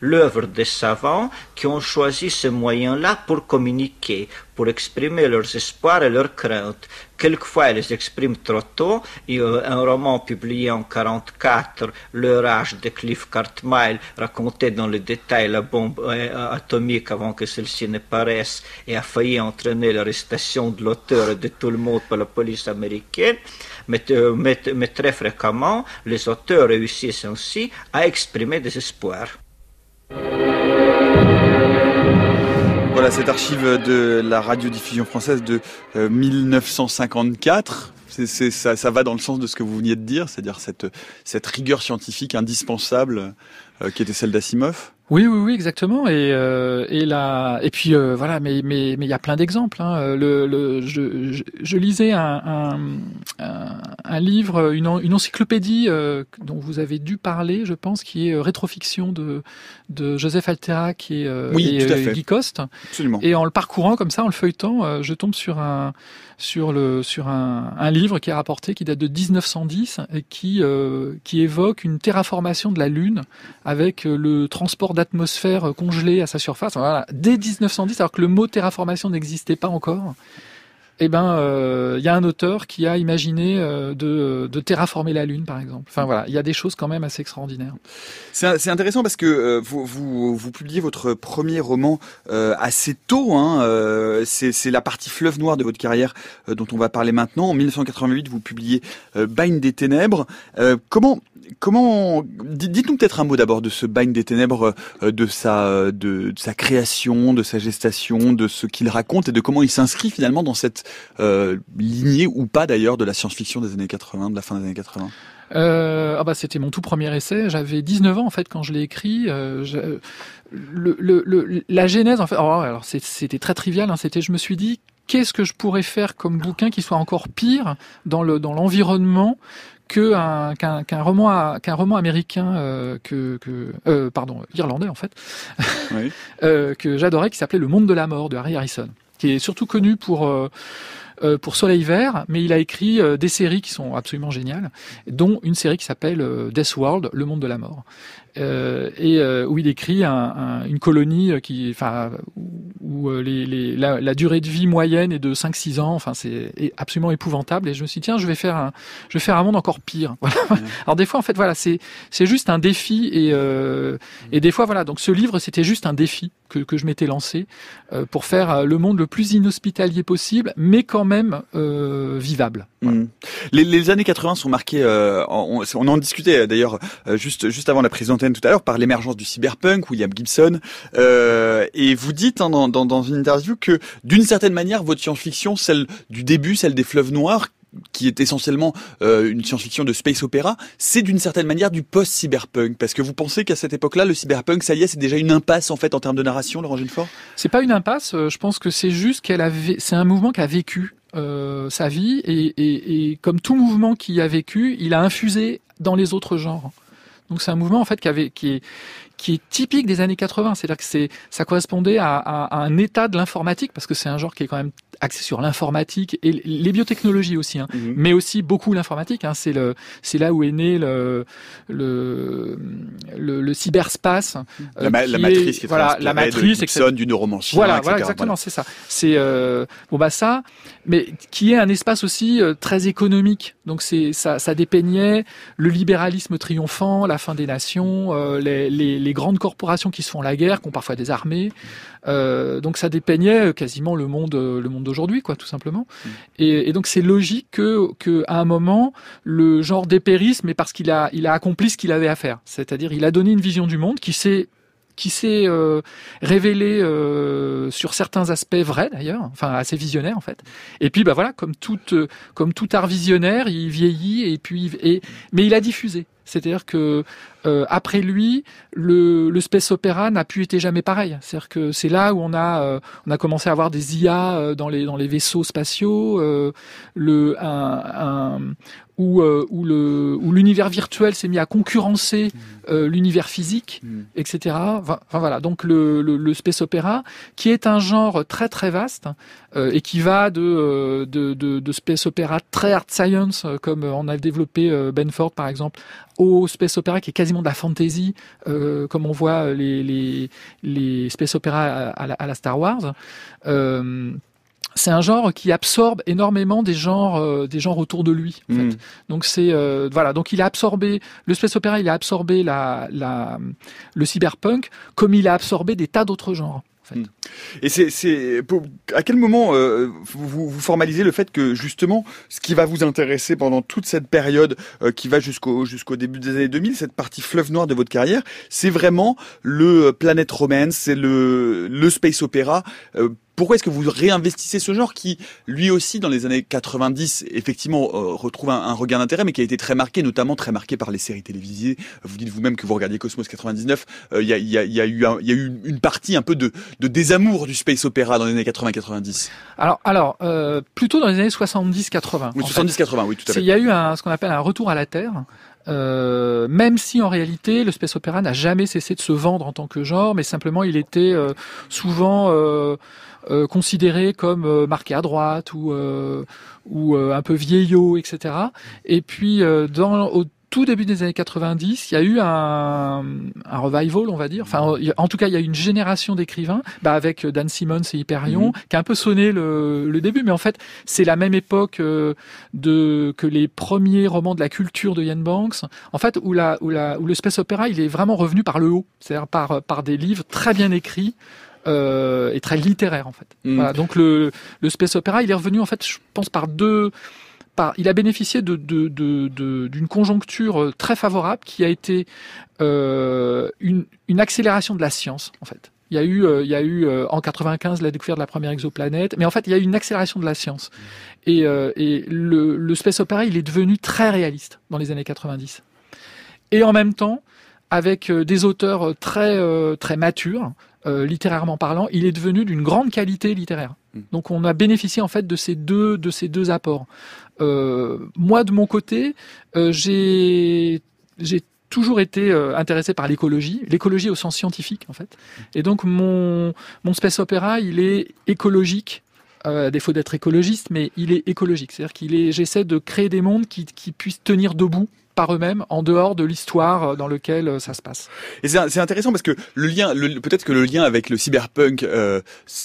l'œuvre des savants qui ont choisi ce moyen-là pour communiquer, pour exprimer leurs espoirs et leurs craintes. Quelquefois, ils expriment trop tôt. un roman publié en 1944, Le rage de Cliff Cartmile, racontait dans le détail la bombe euh, atomique avant que celle-ci ne paraisse et a failli entraîner l'arrestation de l'auteur et de tout le monde par la police américaine. Euh, mais très fréquemment, les auteurs réussissent ainsi à exprimer des espoirs. Voilà cette archive de la radiodiffusion française de 1954. Euh, ça, ça, va dans le sens de ce que vous veniez de dire, c'est-à-dire cette, cette rigueur scientifique indispensable euh, qui était celle d'Asimov. Oui, oui, oui, exactement. Et euh, et là, et puis euh, voilà, mais mais mais il y a plein d'exemples. Hein. Le, le je, je, je lisais un, un, un, livre, une, une encyclopédie euh, dont vous avez dû parler, je pense, qui est Rétrofiction de de Joseph Altera, qui est oui, et, tout à fait. Guy Coste. Absolument. Et en le parcourant comme ça, en le feuilletant, je tombe sur un sur le sur un, un livre qui est rapporté, qui date de 1910 et qui qui évoque une terraformation de la Lune avec le transport d'atmosphère congelée à sa surface. Voilà. Dès 1910, alors que le mot terraformation n'existait pas encore, eh ben, il euh, y a un auteur qui a imaginé euh, de, terraformer la Lune, par exemple. Enfin voilà, il y a des choses quand même assez extraordinaires. C'est intéressant parce que euh, vous, publiez votre premier roman assez tôt. Hein, C'est la partie fleuve noir de votre carrière dont on va parler maintenant. En 1988, vous publiez Bagne des ténèbres. comment comment dites-nous peut-être un mot d'abord de ce bagne des ténèbres, euh, de sa de, sa création, de sa gestation, de ce qu'il raconte et de comment il s'inscrit finalement dans cette euh, lignée ou pas d'ailleurs de la science-fiction des années 80, de la fin des années 80. Euh, ah bah c'était mon tout premier essai. J'avais 19 ans en fait quand je l'ai écrit. Euh, le, le, la genèse en fait. Oh, alors c'était très trivial. Hein, c'était je me suis dit qu'est-ce que je pourrais faire comme bouquin qui soit encore pire dans le dans l'environnement qu'un, qu'un roman qu'un roman américain euh, que, que euh, pardon irlandais en fait oui. euh, que j'adorais qui s'appelait Le Monde de la mort de Harry Harrison qui est surtout connu pour euh, euh, pour Soleil Vert, mais il a écrit des séries qui sont absolument géniales, dont une série qui s'appelle Death World, Le Monde de la Mort. Euh, et euh, où il écrit un, un, une colonie qui, enfin, où les, les, la, la, durée de vie moyenne est de 5-6 ans. Enfin, c'est absolument épouvantable. Et je me suis dit tiens, je vais faire un, je vais faire un monde encore pire. Voilà. Alors des fois, en fait, voilà, c'est c'est juste un défi et euh, et des fois, voilà. Donc ce livre, c'était juste un défi que que je m'étais lancé euh, pour faire le monde le plus inhospitalier possible, mais quand même euh, vivable. Voilà. Mmh. Les, les, années 80 sont marquées. on, on en discutait d'ailleurs juste juste avant la prise tout à l'heure par l'émergence du cyberpunk, William Gibson, euh, et vous dites hein, dans, dans, dans, une interview que d'une certaine manière votre science-fiction, celle du début, celle des fleuves noirs, qui est essentiellement euh, une science-fiction de space opéra, c'est d'une certaine manière du post-cyberpunk, parce que vous pensez qu'à cette époque-là, le cyberpunk, ça y est, c'est déjà une impasse en fait en termes de narration, Laurent Gilfort C'est pas une impasse, euh, je pense que c'est juste qu'elle avait, c'est un mouvement qui a vécu euh, sa vie et, comme tout mouvement qui a vécu, il a infusé dans les autres genres. Donc c'est un mouvement en fait qui est qui est typique des années 80. C'est-à-dire que c'est, ça correspondait à, à, un état de l'informatique, parce que c'est un genre qui est quand même axé sur l'informatique et les biotechnologies aussi, hein, mhm. mais aussi beaucoup l'informatique. Hein, c'est le, c'est là où est né le, le, le, cyberspace. La, euh, la matrice, qui est voilà, la matrice, de du neuromancie. Voilà, voilà, exactement, c'est ça. C'est euh, bon bah ça, mais qui est un espace aussi euh, très économique. Donc c'est ça, ça dépeignait le libéralisme triomphant, la fin des nations, euh, les, les, les, grandes corporations qui se font la guerre, qui ont parfois des armées. Euh, donc ça dépeignait quasiment le monde, le monde d'aujourd'hui, quoi, tout simplement. Mm. Et, et, donc c'est logique que, que, à un moment, le genre dépérisse, mais parce qu'il a, il a accompli ce qu'il avait à faire. C'est-à-dire, il a donné une vision du monde qui s'est qui s'est euh, révélé euh, sur certains aspects vrais d'ailleurs, enfin assez visionnaire en fait. Et puis bah voilà, comme tout comme tout art visionnaire, il vieillit et puis et mais il a diffusé. C'est-à-dire que euh, après lui, le, le space opéra n'a plus été jamais pareil. C'est-à-dire que c'est là où on a euh, on a commencé à avoir des IA euh, dans les dans les vaisseaux spatiaux, le un, un où, où le où l'univers virtuel s'est mis à concurrencer mmh. l'univers physique, mmh. etc. Enfin, voilà. Donc le, le, le, space opéra, qui est un genre très très vaste et qui va de, de, de, de space opéra très hard science, comme on a développé Benford par exemple, au space opéra qui est quasiment de la fantasy, euh, comme on voit les, les, les space opéra à, la, à la Star Wars. Euh, c'est un genre qui absorbe énormément des genres euh, des genres autour de lui en fait. Hmm. donc c'est euh, voilà donc il a absorbé le space opéra il a absorbé la, la le cyberpunk comme il a absorbé des tas d'autres genres Hmm. Et c'est à quel moment euh, vous, vous, formalisez le fait que justement ce qui va vous intéresser pendant toute cette période euh, qui va jusqu'au jusqu'au début des années 2000, cette partie fleuve noir de votre carrière, c'est vraiment le Planet Romance, c'est le le space opéra. Euh, pourquoi est-ce que vous réinvestissez ce genre qui, lui aussi, dans les années 90, effectivement, euh, retrouve un, regain d'intérêt, mais qui a été très marqué, notamment très marqué par les séries télévisées. Vous dites vous-même que vous regardiez Cosmos 99. Euh, il y, a, y, a, y, a, eu y a eu une partie un peu de, de désamour du space opéra dans les années 80-90. Alors, alors euh, plutôt dans les années 70-80. Oui, 70-80, oui, tout à fait. Il y a eu un, ce qu'on appelle un retour à la Terre. Euh, même si en réalité le space opéra n'a jamais cessé de se vendre en tant que genre, mais simplement il était euh, souvent euh, euh, considéré comme marqué à droite ou, ou un peu vieillot, etc. Et puis dans au tout début des années 90, il y a eu un, un revival, on va dire. Enfin, en tout cas, il y a eu une génération d'écrivains, bah, avec Dan Simmons et Hyperion, mhm. qui a un peu sonné le, le début. Mais en fait, c'est la même époque de que les premiers romans de la culture de Ian Banks. En fait, où, la, où, la, où le space opéra, il est vraiment revenu par le haut, c'est-à-dire par, par des livres très bien écrits euh, est très littéraire en fait. Mm. Voilà, donc le, le space opéra, il est revenu en fait, je pense par deux. Par, il a bénéficié de, de, de, de d'une conjoncture euh, très favorable qui a été euh, une, une accélération de la science en fait. Il y a eu, euh, il y a eu en 95 la découverte de la première exoplanète, mais en fait il y a eu une accélération de la science. Et, et le, le space opéra, il est devenu très réaliste dans les années 90. Et en même temps, avec des auteurs très très matures, euh, littérairement parlant, il est devenu d'une grande qualité littéraire. Hmm. Donc on a bénéficié en fait de ces deux de ces deux apports. Euh, moi de mon côté, euh, j'ai toujours été intéressé par l'écologie, l'écologie au sens scientifique en fait. Et donc mon mon space opéra, il est écologique. à défaut d'être écologiste, mais il est écologique. C'est-à-dire qu'il est, j'essaie de créer des mondes qui puissent tenir debout par eux-mêmes en dehors de l'histoire euh, dans lequel euh, ça se passe. Et c'est intéressant parce que le lien, peut-être que le lien avec le cyberpunk euh,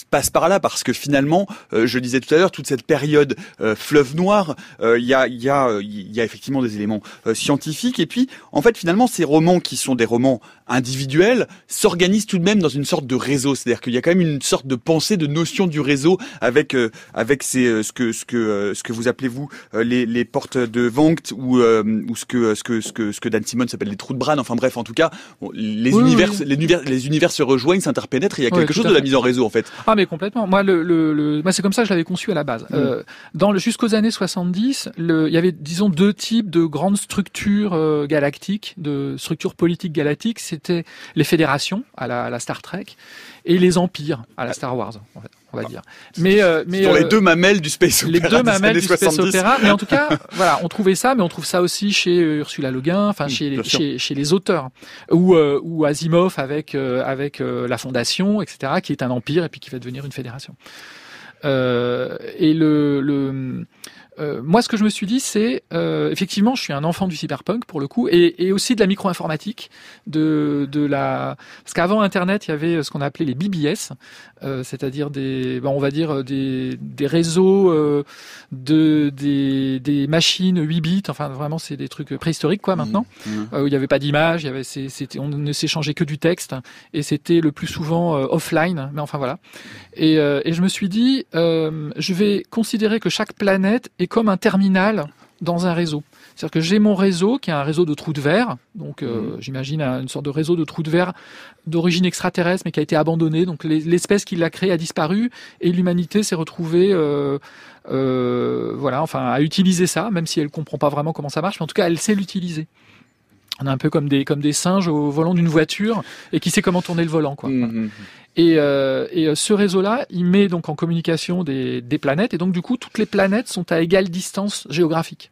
passe par là parce que finalement, je disais tout à l'heure, toute cette période fleuve noir, il y a, effectivement des éléments scientifiques et puis en fait finalement ces romans qui sont des romans individuels s'organisent tout de même dans une sorte de réseau, c'est-à-dire qu'il y a quand même une sorte de pensée, de notion du réseau avec avec ce que ce que ce que vous appelez vous les, les portes de Vangt ou ou ce que ce que ce que ce que Dan Simon s'appelle les trous de Bran. Enfin bref, en tout cas, les univers, les univers, les univers se rejoignent, s'interpénètrent. Il y a quelque chose de la mise en réseau en fait. Ah mais complètement. Moi, le, le, moi c'est comme ça que je l'avais conçu à la base. Mm. Euh, dans le jusqu'aux années 70, le, il y avait disons deux types de grandes structures euh, galactiques, de structures politiques galactiques. C'était les fédérations à la, à la Star Trek et les empires à la Star Wars. En fait. On va dire. Mais, euh, mais dans les deux mamelles du space opera. Les deux mamelles du space opera. Mais en tout cas, voilà, on trouvait ça, mais on trouve ça aussi chez Ursula Le Guin, enfin chez, les, chez, chez, les auteurs, ou ou Asimov avec avec la Fondation, etc., qui est un empire et puis qui va devenir une fédération. et le, le euh, moi, ce que je me suis dit, c'est euh, effectivement, je suis un enfant du cyberpunk pour le coup, et, et aussi de la micro-informatique, de, de la parce qu'avant Internet, il y avait ce qu'on appelait les BBS, euh, c'est-à-dire des, ben, on va dire des, des réseaux euh, de des, des machines 8 bits, enfin vraiment c'est des trucs préhistoriques quoi maintenant, mmh, mmh. Euh, où il n'y avait pas d'image, il y avait c'était on ne s'échangeait que du texte et c'était le plus souvent offline, mais enfin voilà. Et, et je me suis dit, je vais considérer que chaque planète est comme un terminal dans un réseau. C'est-à-dire que j'ai mon réseau qui est un réseau de trous de verre, donc euh, mmh. j'imagine une sorte de réseau de trous de verre d'origine extraterrestre mais qui a été abandonné. Donc l'espèce qui l'a créé a disparu et l'humanité s'est retrouvée, euh, euh, voilà, enfin à utiliser ça, même si elle comprend pas vraiment comment ça marche, mais en tout cas elle sait l'utiliser. On est un peu comme des comme des singes au volant d'une voiture et qui sait comment tourner le volant, quoi. Et, euh, et, ce réseau-là, il met donc en communication des, des, planètes, et donc du coup, toutes les planètes sont à égale distance géographique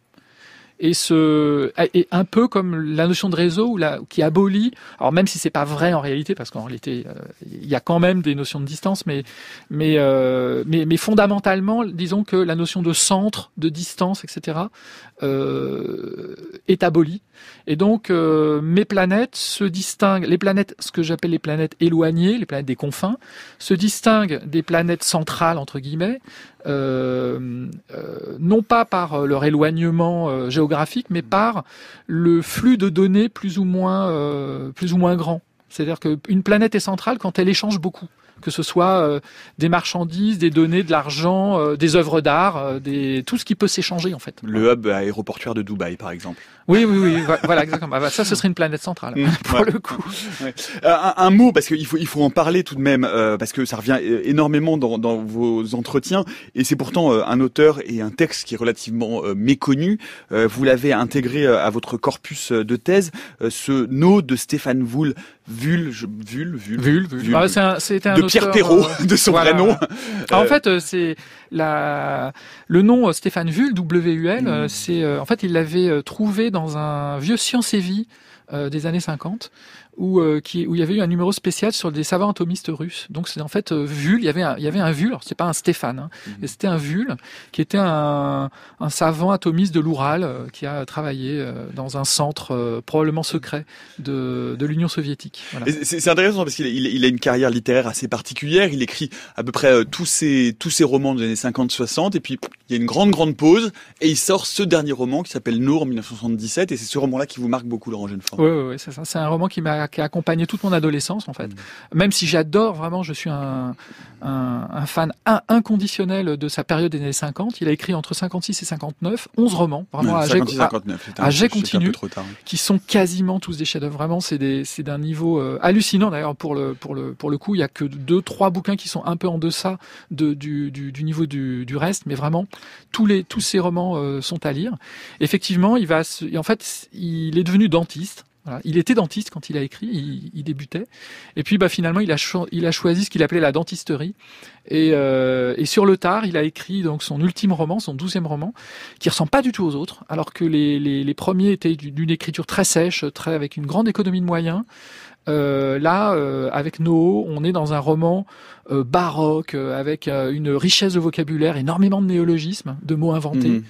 et ce et un peu comme la notion de réseau ou la, qui abolit. Alors même si c'est pas vrai en réalité parce qu'en réalité euh, il y a quand même des notions de distance mais mais, euh, mais mais fondamentalement disons que la notion de centre de distance etc euh, est abolie. Et donc euh, mes planètes se distinguent. Les planètes ce que j'appelle les planètes éloignées les planètes des confins se distinguent des planètes centrales entre guillemets non pas par euh, leur éloignement géographique, mais par le flux de données plus ou moins, plus ou moins grand. C'est-à-dire qu'une planète est centrale quand elle échange beaucoup que ce soit des marchandises, des données, de l'argent, des œuvres d'art, des tout ce qui peut s'échanger en fait. Le hub aéroportuaire de Dubaï par exemple. Oui, oui, oui, voilà, exactement. Ah bah, ça, ce serait une planète centrale, mmh, pour le coup. Euh, un, mot, parce qu'il faut, il faut en parler tout de même, euh, parce que ça revient euh, énormément dans, dans vos entretiens, et c'est pourtant un auteur et un texte qui est relativement méconnu. vous l'avez intégré à votre corpus de thèse, ce No de Stéphane Voul, Vul, Vul, Vul, Vul, Vul. Ah, c'est un, de Pierre Perrault, de son vrai nom. en fait, c'est la, le nom Stéphane Vul, W-U-L, mmh. c'est, en fait, il l'avait trouvé dans un vieux Science et Vie euh, des années 50 où, euh, qui, où il y avait eu un numéro spécial sur des savants atomistes russes. Donc c'est en fait euh, Vul, il y avait un, il y avait un Vul, c'est pas un Stéphane, hein, mhm. c'était un Vul qui était un, un savant atomiste de l'Oural euh, qui a travaillé euh, dans un centre probablement secret de, de l'Union soviétique. Voilà. C'est intéressant parce qu'il il, il, a une carrière littéraire assez particulière. Il écrit à peu près tous ses tous ses romans des années 50-60 et puis il y a une grande grande pause et il sort ce dernier roman qui s'appelle Nour en 1977 et c'est ce roman-là qui vous marque beaucoup, Laurent Genefort. Oui, oui, oui c'est ça. C'est un roman qui m'a qui a accompagné toute mon adolescence en fait. Mm. Même si j'adore vraiment, je suis un, un, un fan inconditionnel de sa période des années 50. Il a écrit entre 56 et 59 11 romans, vraiment à, jet, continu, qui sont quasiment tous des chefs-d'œuvre. Vraiment, c'est d'un niveau euh, hallucinant d'ailleurs pour le pour le pour le coup. Il y a que deux trois bouquins qui sont un peu en deçà de, du, du, du niveau du, du reste, mais vraiment tous les tous ces romans euh, sont à lire. Effectivement, il va en fait il est devenu dentiste. Il était dentiste quand il a écrit, il, débutait. Et puis bah, finalement, il a, il choisi ce qu'il appelait la dentisterie. Et, euh, et, sur le tard, il a écrit donc son ultime roman, son douzième roman, qui ressemble pas du tout aux autres, alors que les, premiers étaient d'une écriture très sèche, avec une grande économie de moyens. Euh, là, euh, avec Noho, on est dans un roman baroque, avec une richesse de vocabulaire, énormément de néologismes, de mots inventés. Mmh.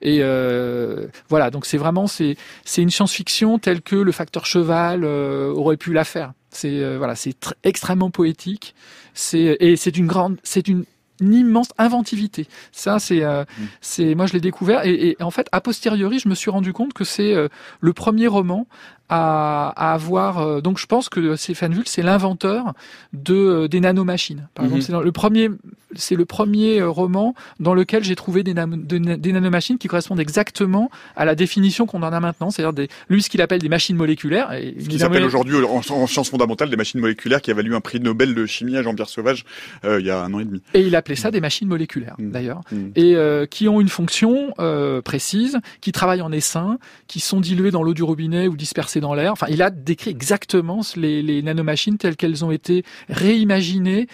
Et euh, voilà, donc c'est vraiment c'est c'est une science-fiction telle que le facteur cheval euh, aurait pu la faire. C'est euh, voilà, c'est extrêmement poétique. C'est et c'est une grande, c'est une une immense inventivité. Ça, c'est, euh, mmh. c'est, moi, je l'ai découvert et, et, en fait, a posteriori, je me suis rendu compte que c'est euh, le premier roman à, à avoir. Euh, donc, je pense que Stéphane Vull, c'est l'inventeur de des nanomachines. Par exemple, c'est le premier, c'est le premier roman dans lequel j'ai trouvé des, des nanomachines qui correspondent exactement à la définition qu'on en a maintenant, c'est-à-dire des, lui ce qu'il appelle des machines moléculaires. Et, ce qui s'appelle aujourd'hui en, en, sciences fondamentales des machines moléculaires, qui a valu un prix Nobel de chimie à Jean-Pierre Sauvage il y a un an et demi. Et il a ça des machines moléculaires mmh. d'ailleurs, et euh, qui ont une fonction euh, précise, qui travaillent en essaim, qui sont diluées dans l'eau du robinet ou dispersées dans l'air. Enfin, il a décrit exactement les, les nanomachines telles qu'elles ont été réimaginées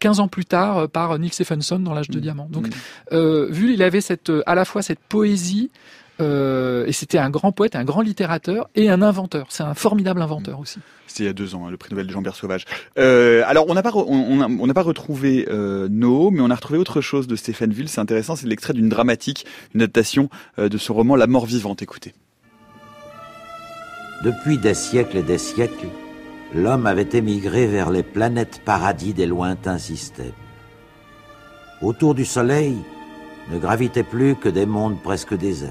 15 ans plus tard par Neil Stephenson dans l'âge de mmh. diamant. Donc, mmh. vu il avait cette à la fois cette poésie euh, et c'était un grand poète, un grand littérateur et un inventeur. C'est un formidable inventeur aussi. C'était il y a deux ans, hein, le prix Nobel de Jean-Pierre Sauvage. Euh, alors, on n'a pas, on, n'a pas retrouvé euh, No, mais on a retrouvé autre chose de Stéphane Ville. C'est intéressant, c'est l'extrait d'une dramatique, une adaptation euh, de son roman La mort vivante. Écoutez. Depuis des siècles et des siècles, l'homme avait émigré vers les planètes paradis des lointains systèmes. Autour du Soleil ne gravitaient plus que des mondes presque déserts.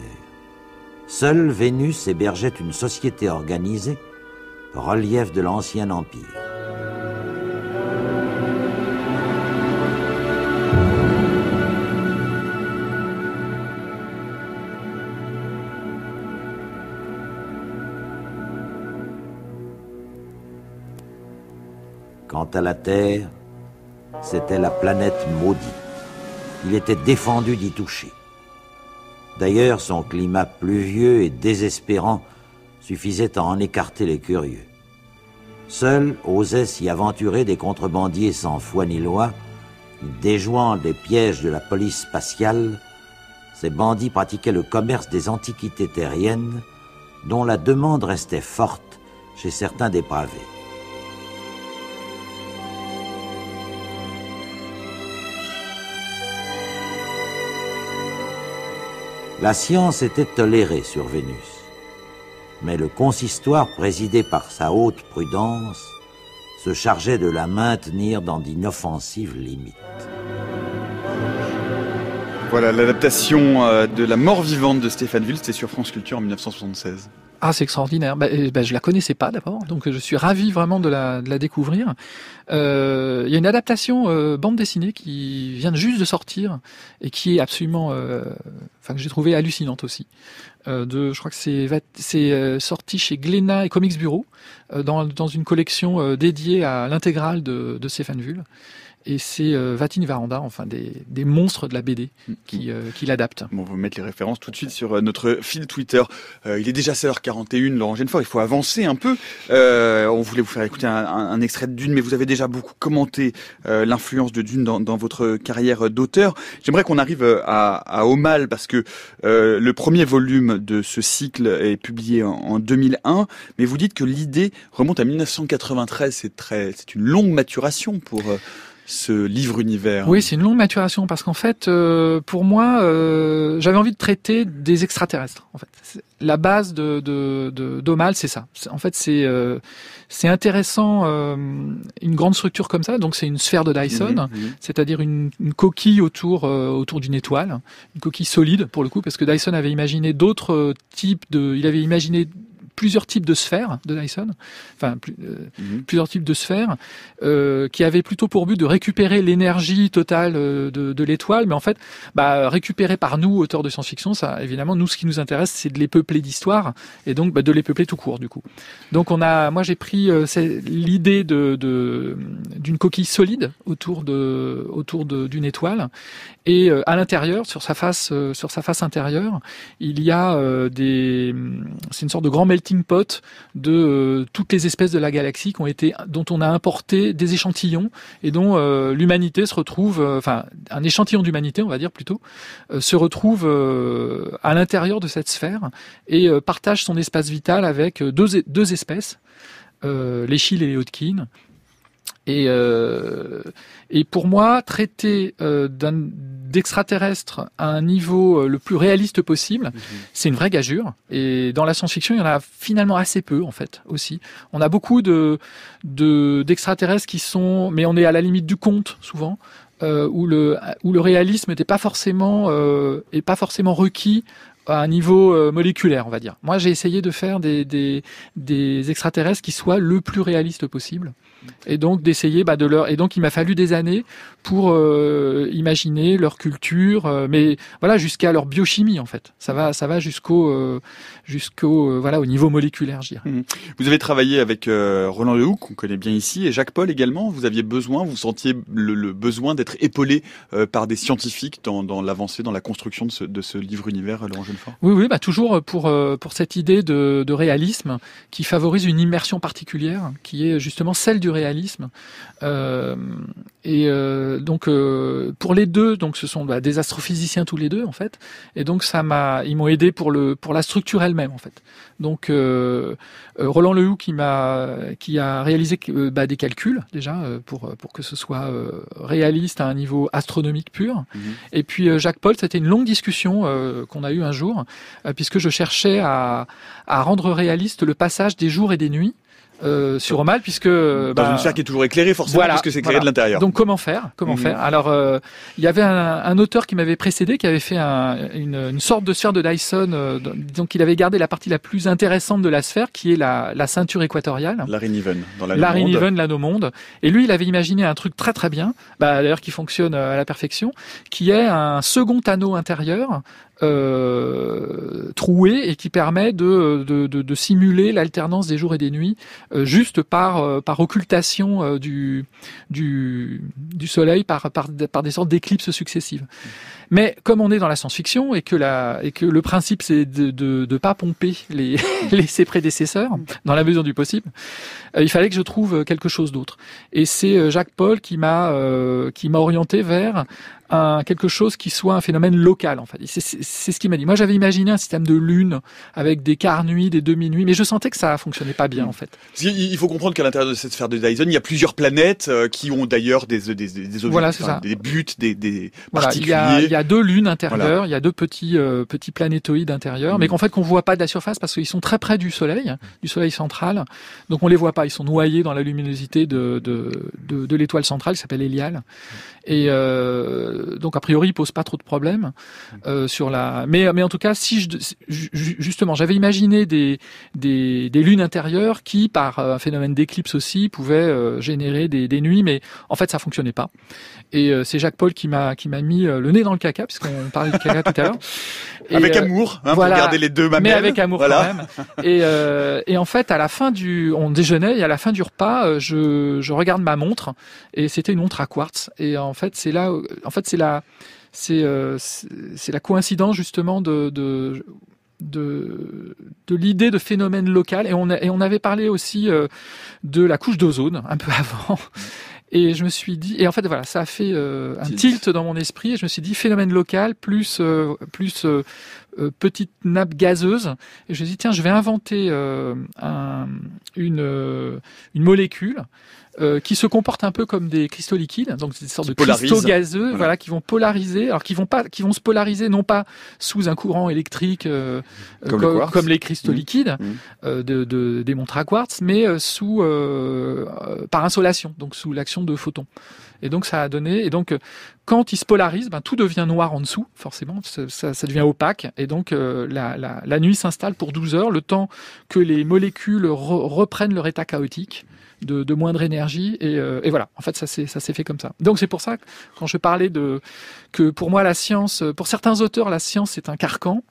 Seule Vénus hébergeait une société organisée, relief de l'ancien empire. Quant à la Terre, c'était la planète maudite. Il était défendu d'y toucher. D'ailleurs, son climat pluvieux et désespérant suffisait à en écarter les curieux. Seuls osaient s'y aventurer des contrebandiers sans foi ni loi, déjouant des pièges de la police spatiale, ces bandits pratiquaient le commerce des antiquités terriennes, dont la demande restait forte chez certains dépravés. La science était tolérée sur Vénus, mais le consistoire présidé par sa haute prudence se chargeait de la maintenir dans d'inoffensives limites. Voilà l'adaptation euh, de La mort vivante de Stéphane Ville, c'était sur France Culture en 1976. Ah, c'est extraordinaire. Bah, bah, je la connaissais pas d'abord, donc je suis ravi vraiment de la, découvrir. Euh, il y a une adaptation euh, bande dessinée qui vient juste de sortir et qui est absolument, euh, enfin que j'ai trouvé hallucinante aussi. Euh, de, je crois que c'est sorti chez Glénat et Comics Bureau dans, dans une collection dédiée à l'intégrale de, de Stéphane Vull et c'est euh, Vatine Varanda, enfin des, des, monstres de la BD qui, euh, qui l'adaptent. Bon, on va mettre les références tout de suite sur euh, notre fil Twitter. Euh, il est déjà 16h41, Laurent Genefort, il faut avancer un peu. on voulait vous faire écouter un, un, extrait de Dune, mais vous avez déjà beaucoup commenté l'influence de Dune dans, dans votre carrière d'auteur. J'aimerais qu'on arrive à, à Omal, parce que le premier volume de ce cycle est publié en, en 2001, mais vous dites que l'idée remonte à 1993, c'est très, c'est une longue maturation pour ce livre-univers Oui, c'est une longue maturation parce qu'en fait, euh, pour moi, euh, j'avais envie de traiter des extraterrestres. En fait, la base de d'Omal, c'est ça. En fait, c'est euh, c'est intéressant une grande structure comme ça. Donc, c'est une sphère de Dyson, mhm, mhm. c'est-à-dire une, une, coquille autour autour d'une étoile, une coquille solide pour le coup, parce que Dyson avait imaginé d'autres types de, il avait imaginé plusieurs types de sphères de Dyson, enfin euh, mhm. plusieurs types de sphères, euh, qui avaient plutôt pour but de récupérer l'énergie totale euh, de, de l'étoile, mais en fait, bah, récupérer par nous, auteurs de science-fiction, ça, évidemment, nous, ce qui nous intéresse, c'est de les peupler d'histoire, et donc bah, de les peupler tout court, du coup. Donc on a, moi, j'ai pris euh, l'idée de d'une coquille solide autour de autour d'une étoile, et à l'intérieur, sur sa face, sur sa face intérieure, il y a des, c'est une sorte de grand melting de euh, toutes les espèces de la galaxie dont on a importé des échantillons et dont euh, l'humanité se retrouve, euh, enfin un échantillon d'humanité, on va dire plutôt, se retrouve à l'intérieur de cette sphère et partage son espace vital avec deux, espèces, les Chiles et les Hodgkin, et, euh, et pour moi, traiter euh, d'extraterrestre à un niveau euh, le plus réaliste possible, mhm. c'est une vraie gageure. Et dans la science-fiction, il y en a finalement assez peu, en fait, aussi. On a beaucoup de d'extraterrestres qui sont, mais on est à la limite du conte souvent. Euh, où le où le réalisme n'était pas forcément euh, est pas forcément requis à un niveau euh, moléculaire, on va dire. Moi, j'ai essayé de faire des, des, des extraterrestres qui soient le plus réaliste possible. Et donc d'essayer bah, de leur et donc il m'a fallu des années pour euh, imaginer leur culture, euh, mais voilà jusqu'à leur biochimie en fait. Ça va ça va jusqu'au euh, jusqu'au voilà au niveau moléculaire, je dirais. Mmh. Vous avez travaillé avec Roland Lehoucq, qu'on connaît bien ici, et Jacques Paul également. Vous aviez besoin, vous sentiez le, besoin d'être épaulé par des scientifiques dans, dans l'avancée, dans la construction de ce, de ce livre univers, Laurent Jeunefort. Oui oui, bah toujours pour pour cette idée de, de réalisme qui favorise une immersion particulière, qui est justement celle du réalisme. Euh, et euh, donc euh, pour les deux, donc ce sont bah, des astrophysiciens tous les deux en fait. Et donc ça m'a, ils m'ont aidé pour le pour la structure elle-même en fait. Donc Roland Lehou qui m'a qui a réalisé bah, des calculs déjà pour pour que ce soit réaliste à un niveau astronomique pur. Mhm. Et puis Jacques Paul, c'était une longue discussion qu'on a eu un jour puisque je cherchais à à rendre réaliste le passage des jours et des nuits euh, sur Romal puisque dans bah, une sphère qui est toujours éclairée forcément parce que c'est éclairé de l'intérieur. Donc comment faire Comment mhm. faire? Alors euh, il y avait un, un auteur qui m'avait précédé qui avait fait un, une, une, sorte de sphère de Dyson. Euh, donc il avait gardé la partie la plus intéressante de la sphère qui est la, la ceinture équatoriale. Larry Niven dans la Larry Niven, l'anneau monde. Et lui il avait imaginé un truc très très bien, bah, d'ailleurs qui fonctionne euh, à la perfection, qui est un second anneau intérieur euh, troué et qui permet de, de, de, de simuler l'alternance des jours et des nuits euh, juste par, euh, par occultation euh, du, du, du soleil par, par, par des sortes d'éclipses successives. Mais comme on est dans la science-fiction et que la et que le principe c'est de de, de pas pomper les, les ses prédécesseurs dans la mesure du possible, il fallait que je trouve quelque chose d'autre. Et c'est Jacques Paul qui m'a euh, qui m'a orienté vers un, quelque chose qui soit un phénomène local en fait. C'est ce qu'il m'a dit. Moi j'avais imaginé un système de lune avec des quarts nuits, des demi-nuits, mais je sentais que ça fonctionnait pas bien en fait. Il faut comprendre qu'à l'intérieur de cette sphère de Dyson, il y a plusieurs planètes euh, qui ont d'ailleurs des, des, des, des, voilà, des buts, des, des voilà, particuliers. Il y, a, il y a deux lunes intérieures, il y a deux petits euh, petits planétoïdes intérieurs, mais mm. qu'en fait qu'on voit pas de la surface parce qu'ils sont très près du Soleil, du Soleil central. Donc on les voit pas, ils sont noyés dans la luminosité de de, de, de l'étoile centrale qui s'appelle Héliale. Et euh, donc a priori, il pose pas trop de problèmes euh, sur la. Mais en tout cas, si je justement, j'avais imaginé des, lunes intérieures qui, par un phénomène d'éclipse aussi, pouvaient euh, générer des, des nuits, mais en fait, ça fonctionnait pas. Et euh, c'est Jacques Paul qui m'a qui m'a mis le nez dans le caca, puisqu'on parlait de caca tout à l'heure. avec amour, hein, voilà, pour garder les deux mamelles. Mais avec amour quand même. Et, et en fait, à la fin du, on déjeunait et à la fin du repas, je, je regarde ma montre et c'était une montre à quartz. Et en fait, c'est là, en fait, c'est la, euh, c'est la coïncidence justement de, de de, de l'idée de phénomène local et on, a, et on avait parlé aussi euh, de la couche d'ozone un peu avant et je me suis dit et en fait voilà ça a fait euh, un tilt. dans mon esprit et je me suis dit phénomène local plus plus petite nappe gazeuse. Et je me suis dit tiens je vais inventer un, une une molécule euh, qui se comportent un peu comme des cristaux liquides, donc des sortes de cristaux gazeux, voilà. qui vont polariser, alors qui vont pas, qui vont se polariser non pas sous un courant électrique euh, comme, comme, les cristaux mmh. liquides mmh. Euh, de, de, des montres à quartz, mais sous par insolation, donc sous l'action de photons. Et donc ça a donné, et donc quand ils se polarisent, ben, tout devient noir en dessous, forcément, ça, ça, devient opaque, et donc la, la, la, nuit s'installe pour 12 heures, le temps que les molécules reprennent leur état chaotique de, de moindre énergie. Et, euh, et, voilà, en fait, ça s'est fait comme ça. Donc c'est pour ça quand je parlais de que pour moi la science, pour certains auteurs, la science c'est un carcan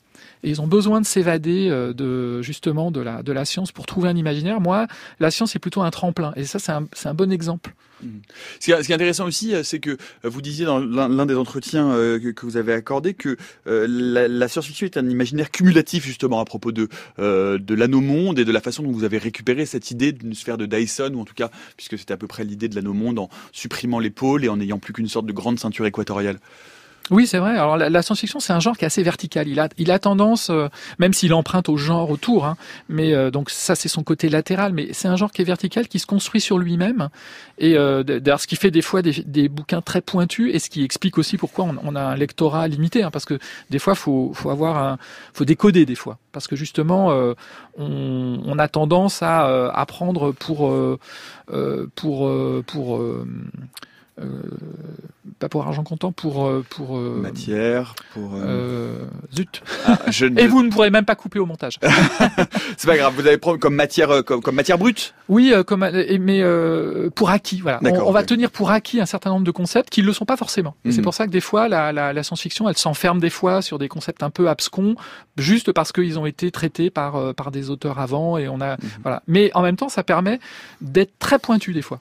et ils ont besoin de s'évader euh, de justement de la science pour trouver un imaginaire. Moi, la science est plutôt un tremplin et ça c'est un bon exemple. Ce qui est intéressant aussi, euh, c'est que euh, vous disiez dans l'un des entretiens que vous avez accordé que la, science-fiction est un imaginaire cumulatif justement à propos de de l'anomonde et de la façon dont vous avez récupéré cette idée d'une sphère de Dyson ou en tout cas puisque c'était à peu près l'idée de l'anomonde en supprimant les pôles et en n'ayant plus qu'une sorte de grande ceinture équatoriale. Oui, c'est vrai. Alors la, science-fiction, c'est un genre qui est assez vertical. Il a, il a tendance, euh, même s'il emprunte au genre autour, hein, mais euh, donc ça c'est son côté latéral, mais c'est un genre qui est vertical, qui se construit sur lui-même. Et euh, d'ailleurs, ce qui fait des fois des, des, bouquins très pointus, et ce qui explique aussi pourquoi on, on a un lectorat limité, hein, parce que des fois, faut, faut avoir, un, faut décoder des fois, parce que justement, euh, on, on, a tendance à apprendre pour, pour, pour pas pour argent comptant, pour pour matière, pour zut. Ah, Et vous ne pourrez même pas couper au montage. c'est pas grave. Vous avez comme matière comme, comme matière brute. Oui, comme mais pour acquis. Voilà. On, va tenir pour acquis un certain nombre de concepts qui ne le sont pas forcément. Et c'est mhm. pour ça que des fois la, la, la science-fiction, elle s'enferme des fois sur des concepts un peu abscons, juste parce qu'ils ont été traités par par des auteurs avant et on a mhm. voilà. Mais en même temps, ça permet d'être très pointu des fois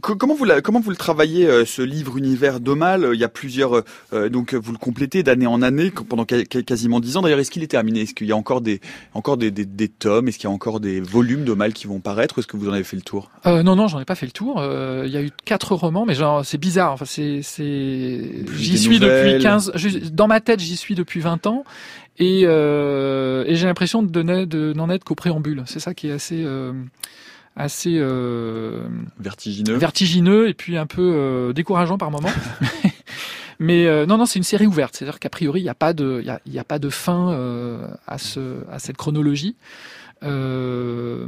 comment vous comment vous le travaillez euh, ce livre univers d'Omal Il y a plusieurs euh, euh, donc vous le complétez d'année en année pendant quasiment dix ans. D'ailleurs, est-ce qu'il est terminé? Est-ce qu'il y a encore des encore des, des, tomes? Est-ce qu'il y a encore des volumes d'Omal qui vont paraître? Est-ce que vous en avez fait le tour? Non, non, j'en ai pas fait le tour. Il y a eu quatre romans, mais genre c'est bizarre. Enfin, c'est c'est j'y suis depuis 15 dans ma tête, j'y suis depuis 20 ans. Et, et j'ai l'impression de n'en être qu'au préambule. C'est ça qui est assez assez euh, vertigineux, vertigineux et puis un peu euh, décourageant par moment. Mais euh, non, non, c'est une série ouverte. C'est-à-dire qu'a priori, il n'y a pas de, il y a, y a, pas de fin euh, à ce, à cette chronologie. Euh,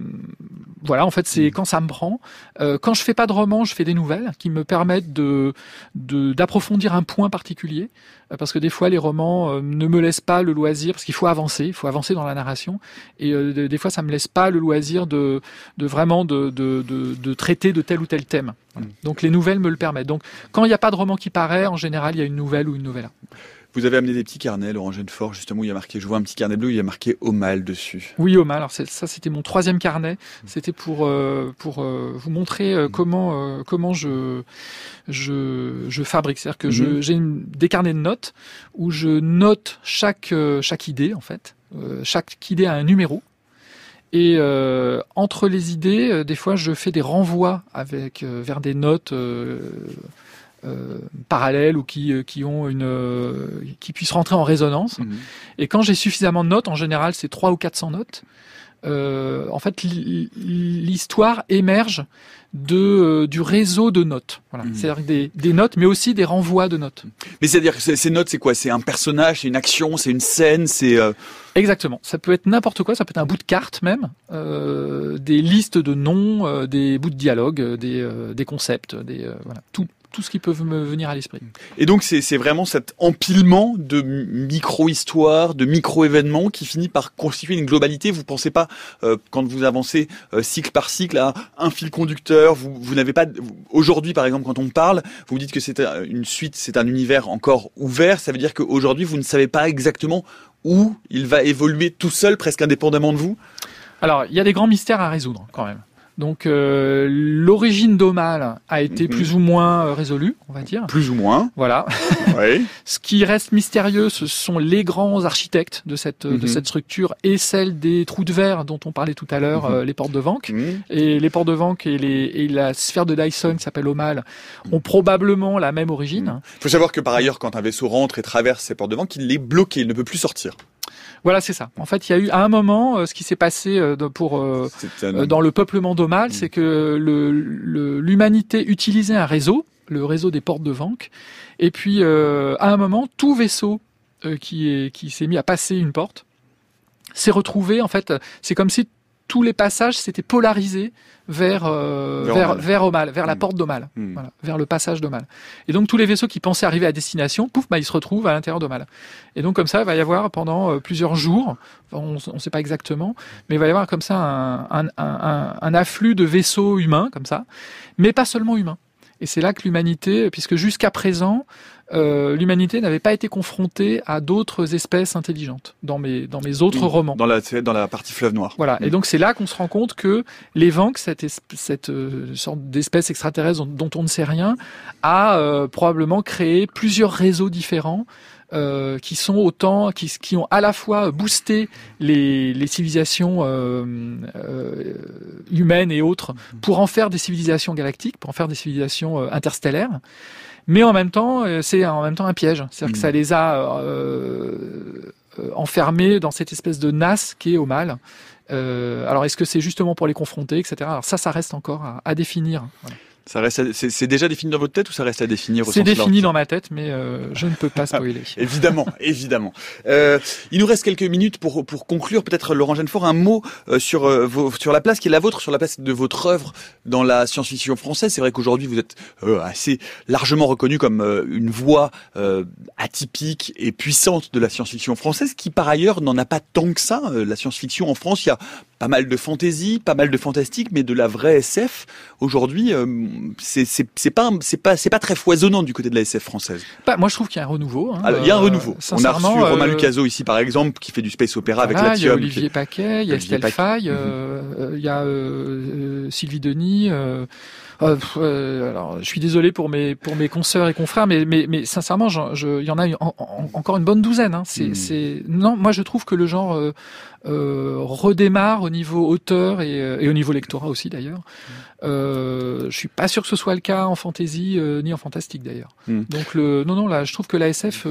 voilà, en fait, c'est quand ça me prend. Euh, quand je fais pas de roman, je fais des nouvelles qui me permettent de d'approfondir un point particulier, euh, parce que des fois les romans ne me laissent pas le loisir, parce qu'il faut avancer, il faut avancer dans la narration, et des fois ça me laisse pas le loisir de de vraiment de de, de, traiter de tel ou tel thème. Mm. Donc les nouvelles me le permettent. Donc quand il n'y a pas de roman qui paraît, en général, il y a une nouvelle ou une nouvelle. Vous avez amené des petits carnets, Laurent Genefort, justement, où il y a marqué, je vois un petit carnet bleu, il y a marqué au mal dessus. Oui, au mal. Alors ça, c'était mon troisième carnet. C'était pour euh, pour euh, vous montrer euh, comment comment je je, je fabrique. C'est-à-dire que mhm. j'ai des carnets de notes où je note chaque chaque idée en fait. chaque idée a un numéro. Et entre les idées, des fois, je fais des renvois avec vers des notes euh, parallèles ou qui, euh, qui ont une euh, qui puissent rentrer en résonance. Mhm. Et quand j'ai suffisamment de notes, en général c'est 3 ou 400 notes, euh, en fait l'histoire émerge de du réseau de notes. Voilà. Mhm. C'est-à-dire des, des, notes, mais aussi des renvois de notes. Mais c'est-à-dire que ces notes, c'est quoi? C'est un personnage, c'est une action, c'est une scène, c'est exactement. Ça peut être n'importe quoi. Ça peut être un bout de carte même, des listes de noms, des bouts de dialogue, des, des concepts, des voilà, tout tout ce qui peut me venir à l'esprit. Et donc c'est vraiment cet empilement de micro-histoires, de micro-événements qui finit par constituer une globalité. Vous pensez pas, euh, quand vous avancez euh, cycle par cycle, à un fil conducteur, vous, vous n'avez pas... Aujourd'hui par exemple, quand on parle, vous dites que c'est une suite, c'est un univers encore ouvert, ça veut dire qu'aujourd'hui vous ne savez pas exactement où il va évoluer tout seul, presque indépendamment de vous? Alors, il y a des grands mystères à résoudre quand même. Donc euh, l'origine d'Omal a été mhm. plus ou moins euh, résolue, on va dire. Plus ou moins. Voilà. Oui. Ce qui reste mystérieux, ce sont les grands architectes de cette de mhm. cette structure et celle des trous de verre dont on parlait tout à l'heure, mhm. euh, les portes de Vanque. Et les portes de Vanque et, les, et la sphère de Dyson qui s'appelle Omal ont probablement la même origine. Il faut savoir que par ailleurs, quand un vaisseau rentre et traverse ces portes de Vanque, il est bloqué, il ne peut plus sortir. Voilà, c'est ça. En fait, il y a eu à un moment euh, ce qui s'est passé euh, pour euh, dans le peuplement d'Omal, mm. c'est que l'humanité le, utilisait un réseau, le réseau des portes de Vanque, et puis à un moment, tout vaisseau qui est qui s'est mis à passer une porte s'est retrouvé en fait. C'est comme si tous les passages s'étaient polarisés vers euh, vers vers Omal, vers la hmm. porte d'Omal, hmm. voilà, vers le passage d'Omal. Et donc tous les vaisseaux qui pensaient arriver à destination, pouf, bah ils se retrouvent à l'intérieur d'Omal. Et donc comme ça, il va y avoir pendant euh, plusieurs jours, on ne sait pas exactement, mais il va y avoir comme ça un, un, un, un afflux de vaisseaux humains comme ça, mais pas seulement humains. Et c'est là que l'humanité, puisque jusqu'à présent, euh, l'humanité n'avait pas été confrontée à d'autres espèces intelligentes dans mes dans mes autres romans. Dans la dans la partie fleuve noir. Voilà. Et mm. donc c'est là qu'on se rend compte que les Vanks, cette cette euh, sorte d'espèce extraterrestre dont, on ne sait rien, a euh, probablement créé plusieurs réseaux différents. Euh, qui sont autant, qui, qui, ont à la fois boosté les, les civilisations euh, euh, humaines et autres mm. pour en faire des civilisations galactiques, pour en faire des civilisations interstellaires, mais en même temps, euh, c'est en même temps un piège. C'est-à-dire que ça mm. les a euh, euh, enfermés dans cette espèce de nasse qui est au mal. Euh, alors, est-ce que c'est justement pour les confronter, etc. Alors ça, ça reste encore à, à définir. Voilà. Ça reste, c'est déjà défini dans votre tête ou ça reste à définir C'est défini dans ma tête, mais euh, je ne peux pas spoiler. évidemment, évidemment. Euh, il nous reste quelques minutes pour pour conclure. Peut-être Laurent Genefort, un mot euh, sur vos, sur la place qui est la vôtre, sur la place de votre œuvre dans la science-fiction française. C'est vrai qu'aujourd'hui vous êtes assez largement reconnu comme une voix atypique et puissante de la science-fiction française, qui par ailleurs n'en a pas tant que ça. la science-fiction en France, il y a pas mal de fantaisie, pas mal de fantastique, mais de la vraie SF aujourd'hui, euh, c'est pas c'est pas c'est pas très foisonnant du côté de la SF française. Bah, moi, je trouve qu'il y a un renouveau. Hein, il y a un renouveau. On a reçu Romain euh, Lucaso ici, par exemple, qui fait du space opéra avec la Il y a Olivier Paquet, il y a Estelle Faye, euh, il y a Sylvie Denis. Euh, euh, alors, je suis désolé pour mes pour mes consoeurs et confrères, mais mais, mais sincèrement, il y en a encore une bonne douzaine. Hein. C'est hmm. c'est non, moi je trouve que le genre euh, euh redémarre au niveau auteur et, et, au niveau lectorat aussi d'ailleurs. Euh, je suis pas sûr que ce soit le cas en fantasy ni en fantastique d'ailleurs. Hmm. Donc le non non là, je trouve que la SF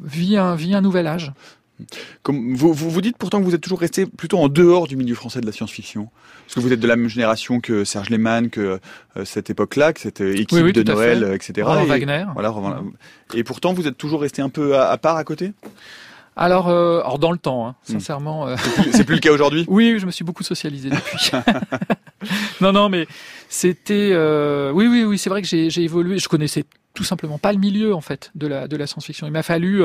vit un vit un nouvel âge. Comme vous, vous, dites pourtant que vous êtes toujours resté plutôt en dehors du milieu français de la science-fiction. Parce que vous êtes de la même génération que Serge Lehmann, que euh, cette époque-là, que cette équipe de Noël, etc. et, Wagner. Voilà, et pourtant, vous êtes toujours resté un peu à, part à côté? Alors, euh, dans le temps, hein, hmm. sincèrement. Euh... C'est plus, le cas aujourd'hui? Oui, je me suis beaucoup socialisé depuis. non, non, mais c'était... Euh, oui, oui, oui, c'est vrai que j'ai évolué. Je connaissais tout simplement pas le milieu, en fait, de la, de la science-fiction. Il m'a fallu...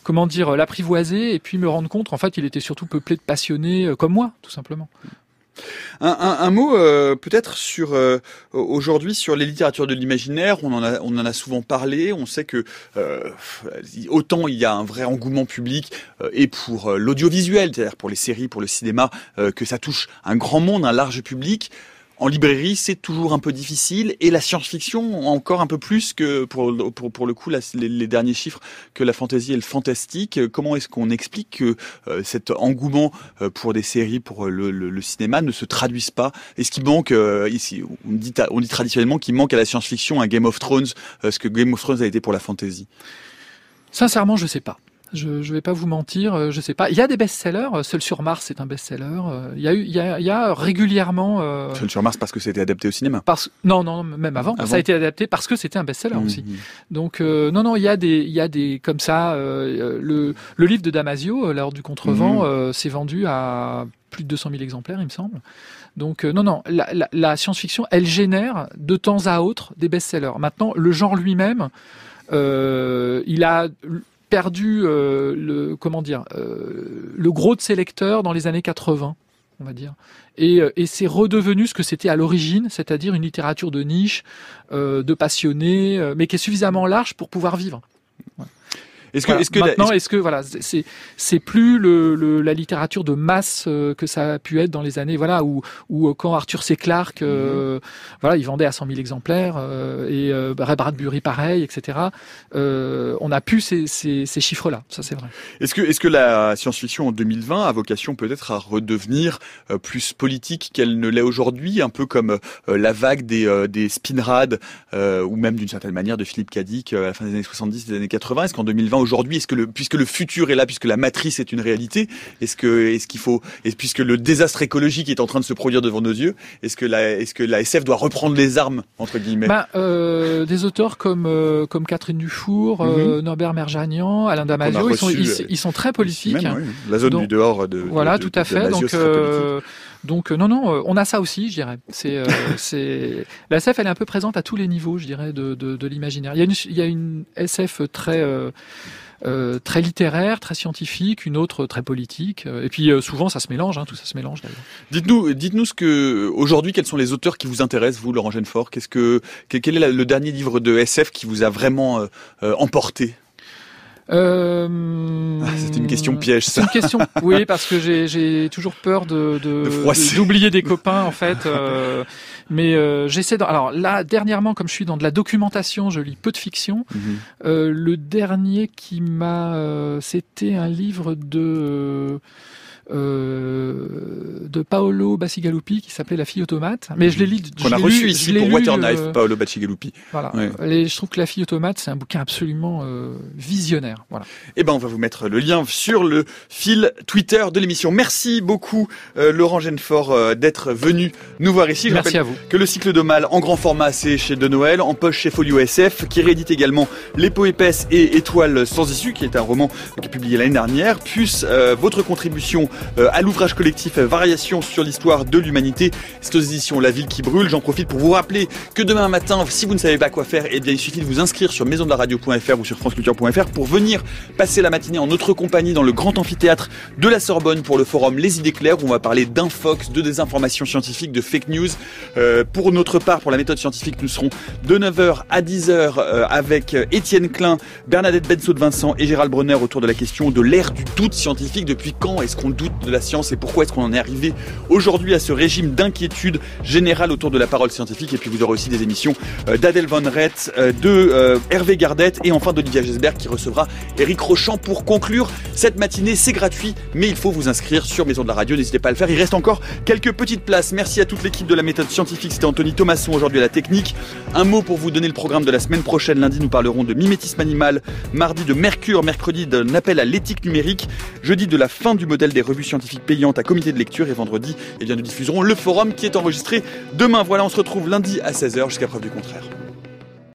Euh, comment dire, l'apprivoiser et puis me rendre compte, en fait, il était surtout peuplé de passionnés euh, comme moi, tout simplement. Un, mot euh, peut-être sur euh, aujourd'hui sur les littératures de l'imaginaire. On en a on en a souvent parlé. On sait que autant il y a un vrai engouement public et pour l'audiovisuel, c'est-à-dire pour les séries, pour le cinéma, que ça touche un grand monde, un large public. En librairie, c'est toujours un peu difficile et la science-fiction encore un peu plus que pour, le coup les, derniers chiffres que la fantasy et le fantastique. Comment est-ce qu'on explique que euh, cet engouement euh, pour des séries, pour le, cinéma ne se traduise pas Est-ce qu'il manque euh, ici on dit, on dit traditionnellement qu'il manque à la science-fiction un Game of Thrones, ce que Game of Thrones a été pour la fantasy Sincèrement, je sais pas. Je ne vais pas vous mentir, euh, je sais pas. Il y a des best-sellers. Euh, Seul sur Mars, c'est un best-seller. Euh, il y a eu, il y a, il y a régulièrement. Euh... Seul sur Mars parce que c'était adapté au cinéma. Parce non, non, même avant. Ça a été adapté parce que c'était un best-seller mmh, aussi. Mmh. Donc non, non, il y a des, il y a des comme ça. le, le livre de Damasio, l'heure du contrevent, mmh. s'est vendu à plus de 200 000 exemplaires, il me semble. Donc non, non, la, la, la science-fiction, elle génère de temps à autre des best-sellers. Maintenant, le genre lui-même. Euh, il a perdu euh, le comment dire euh, gros de ses lecteurs dans les années 80 on va dire. Et, euh, et c'est redevenu ce que c'était à l'origine c'est-à-dire une littérature de niche de passionnés mais qui est suffisamment large pour pouvoir vivre est-ce que, est-ce que maintenant, est-ce que voilà, c'est c'est plus le, la littérature de masse euh, que ça a pu être dans les années voilà où où euh, quand Arthur C. Clarke euh, mhm. voilà il vendait à 100 000 exemplaires et Ray Bradbury pareil etc. on a pu ces, ces, ces chiffres là ça c'est vrai. Est-ce que est-ce que la science-fiction en 2020 a vocation peut-être à redevenir plus politique qu'elle ne l'est aujourd'hui un peu comme la vague des des spinrad ou même d'une certaine manière de Philippe Cadic à la fin des années 70 des années 80 est-ce qu'en 2020 aujourd'hui Est-ce que le, puisque le futur est là, puisque la matrice est une réalité, est-ce que, est-ce qu'il faut, et puisque le désastre écologique est en train de se produire devant nos yeux, est-ce que la, est-ce que la SF doit reprendre les armes entre guillemets? Bah, euh, Des auteurs comme euh, comme Catherine Dufour, euh, mhm. Norbert Merjanian, Alain Damasio, ils sont, ils, sont très politiques. La zone du dehors de. Voilà, tout à fait. donc. Donc non, non, on a ça aussi, je dirais. C'est, c'est la SF, elle est un peu présente à tous les niveaux, je dirais, de, de, de l'imaginaire. Il y a une, il y a une SF très euh, très littéraire, très scientifique, une autre très politique. Euh, et puis euh, souvent ça se mélange, hein, tout ça se mélange d'ailleurs. Dites-nous, dites-nous ce que aujourd'hui, quels sont les auteurs qui vous intéressent, vous, Laurent Genefort Qu'est-ce que quel est le dernier livre de SF qui vous a vraiment emporté? Euh, ah, c'est une question piège, ça. C'est une question, oui, parce que j'ai toujours peur de d'oublier de, des copains, en fait. Euh, mais euh, j'essaie. De... Alors là, dernièrement, comme je suis dans de la documentation, je lis peu de fiction. Mhm. le dernier qui m'a, c'était un livre de euh, de Paolo Bacigalupi qui s'appelait La fille automate. Mais je l'ai lu. Qu'on a reçu ici pour Waterknife, euh, Paolo Bacigalupi. Voilà. je trouve que La fille automate, c'est un bouquin absolument euh, visionnaire. Voilà. Eh ben, on va vous mettre le lien sur le fil Twitter de l'émission. Merci beaucoup, Laurent Genefort, d'être venu nous voir ici. Je Merci à vous. Que le cycle de mal en grand format, c'est chez De Noël, en poche chez Folio SF, qui réédite également Les peaux épaisses et Étoiles sans issue, qui est un roman qui est publié l'année dernière, plus votre contribution euh, à l'ouvrage collectif Variations sur l'histoire de l'humanité. C'est aux éditions La Ville qui brûle. J'en profite pour vous rappeler que demain matin, si vous ne savez pas quoi faire, eh bien, il suffit de vous inscrire sur maisondelaradio.fr ou sur franceculture.fr pour venir passer la matinée en notre compagnie dans le grand amphithéâtre de la Sorbonne pour le forum Les idées claires où on va parler d'infox, de désinformation scientifique, de fake news. Euh, pour notre part, pour la méthode scientifique, nous serons de 9h à 10h euh, avec Étienne Klein, Bernadette Benso de Vincent et Gérald Brunner autour de la question de l'ère du doute scientifique. Depuis quand est-ce qu'on doute de la science et pourquoi est-ce qu'on en est arrivé aujourd'hui à ce régime d'inquiétude générale autour de la parole scientifique. Et puis vous aurez aussi des émissions euh, d'Adèle Von Rett, euh, de euh, Hervé Gardette et enfin d'Olivia Gesberg qui recevra Eric Rochant pour conclure cette matinée. C'est gratuit, mais il faut vous inscrire sur Maison de la Radio. N'hésitez pas à le faire. Il reste encore quelques petites places. Merci à toute l'équipe de la méthode scientifique. C'était Anthony Thomasson aujourd'hui à la technique. Un mot pour vous donner le programme de la semaine prochaine. Lundi, nous parlerons de mimétisme animal. Mardi, de Mercure. Mercredi, d'un appel à l'éthique numérique. Jeudi, de la fin du modèle des revues scientifique payante à comité de lecture et vendredi, eh bien, nous diffuserons le forum qui est enregistré demain. Voilà, on se retrouve lundi à 16h jusqu'à preuve du contraire.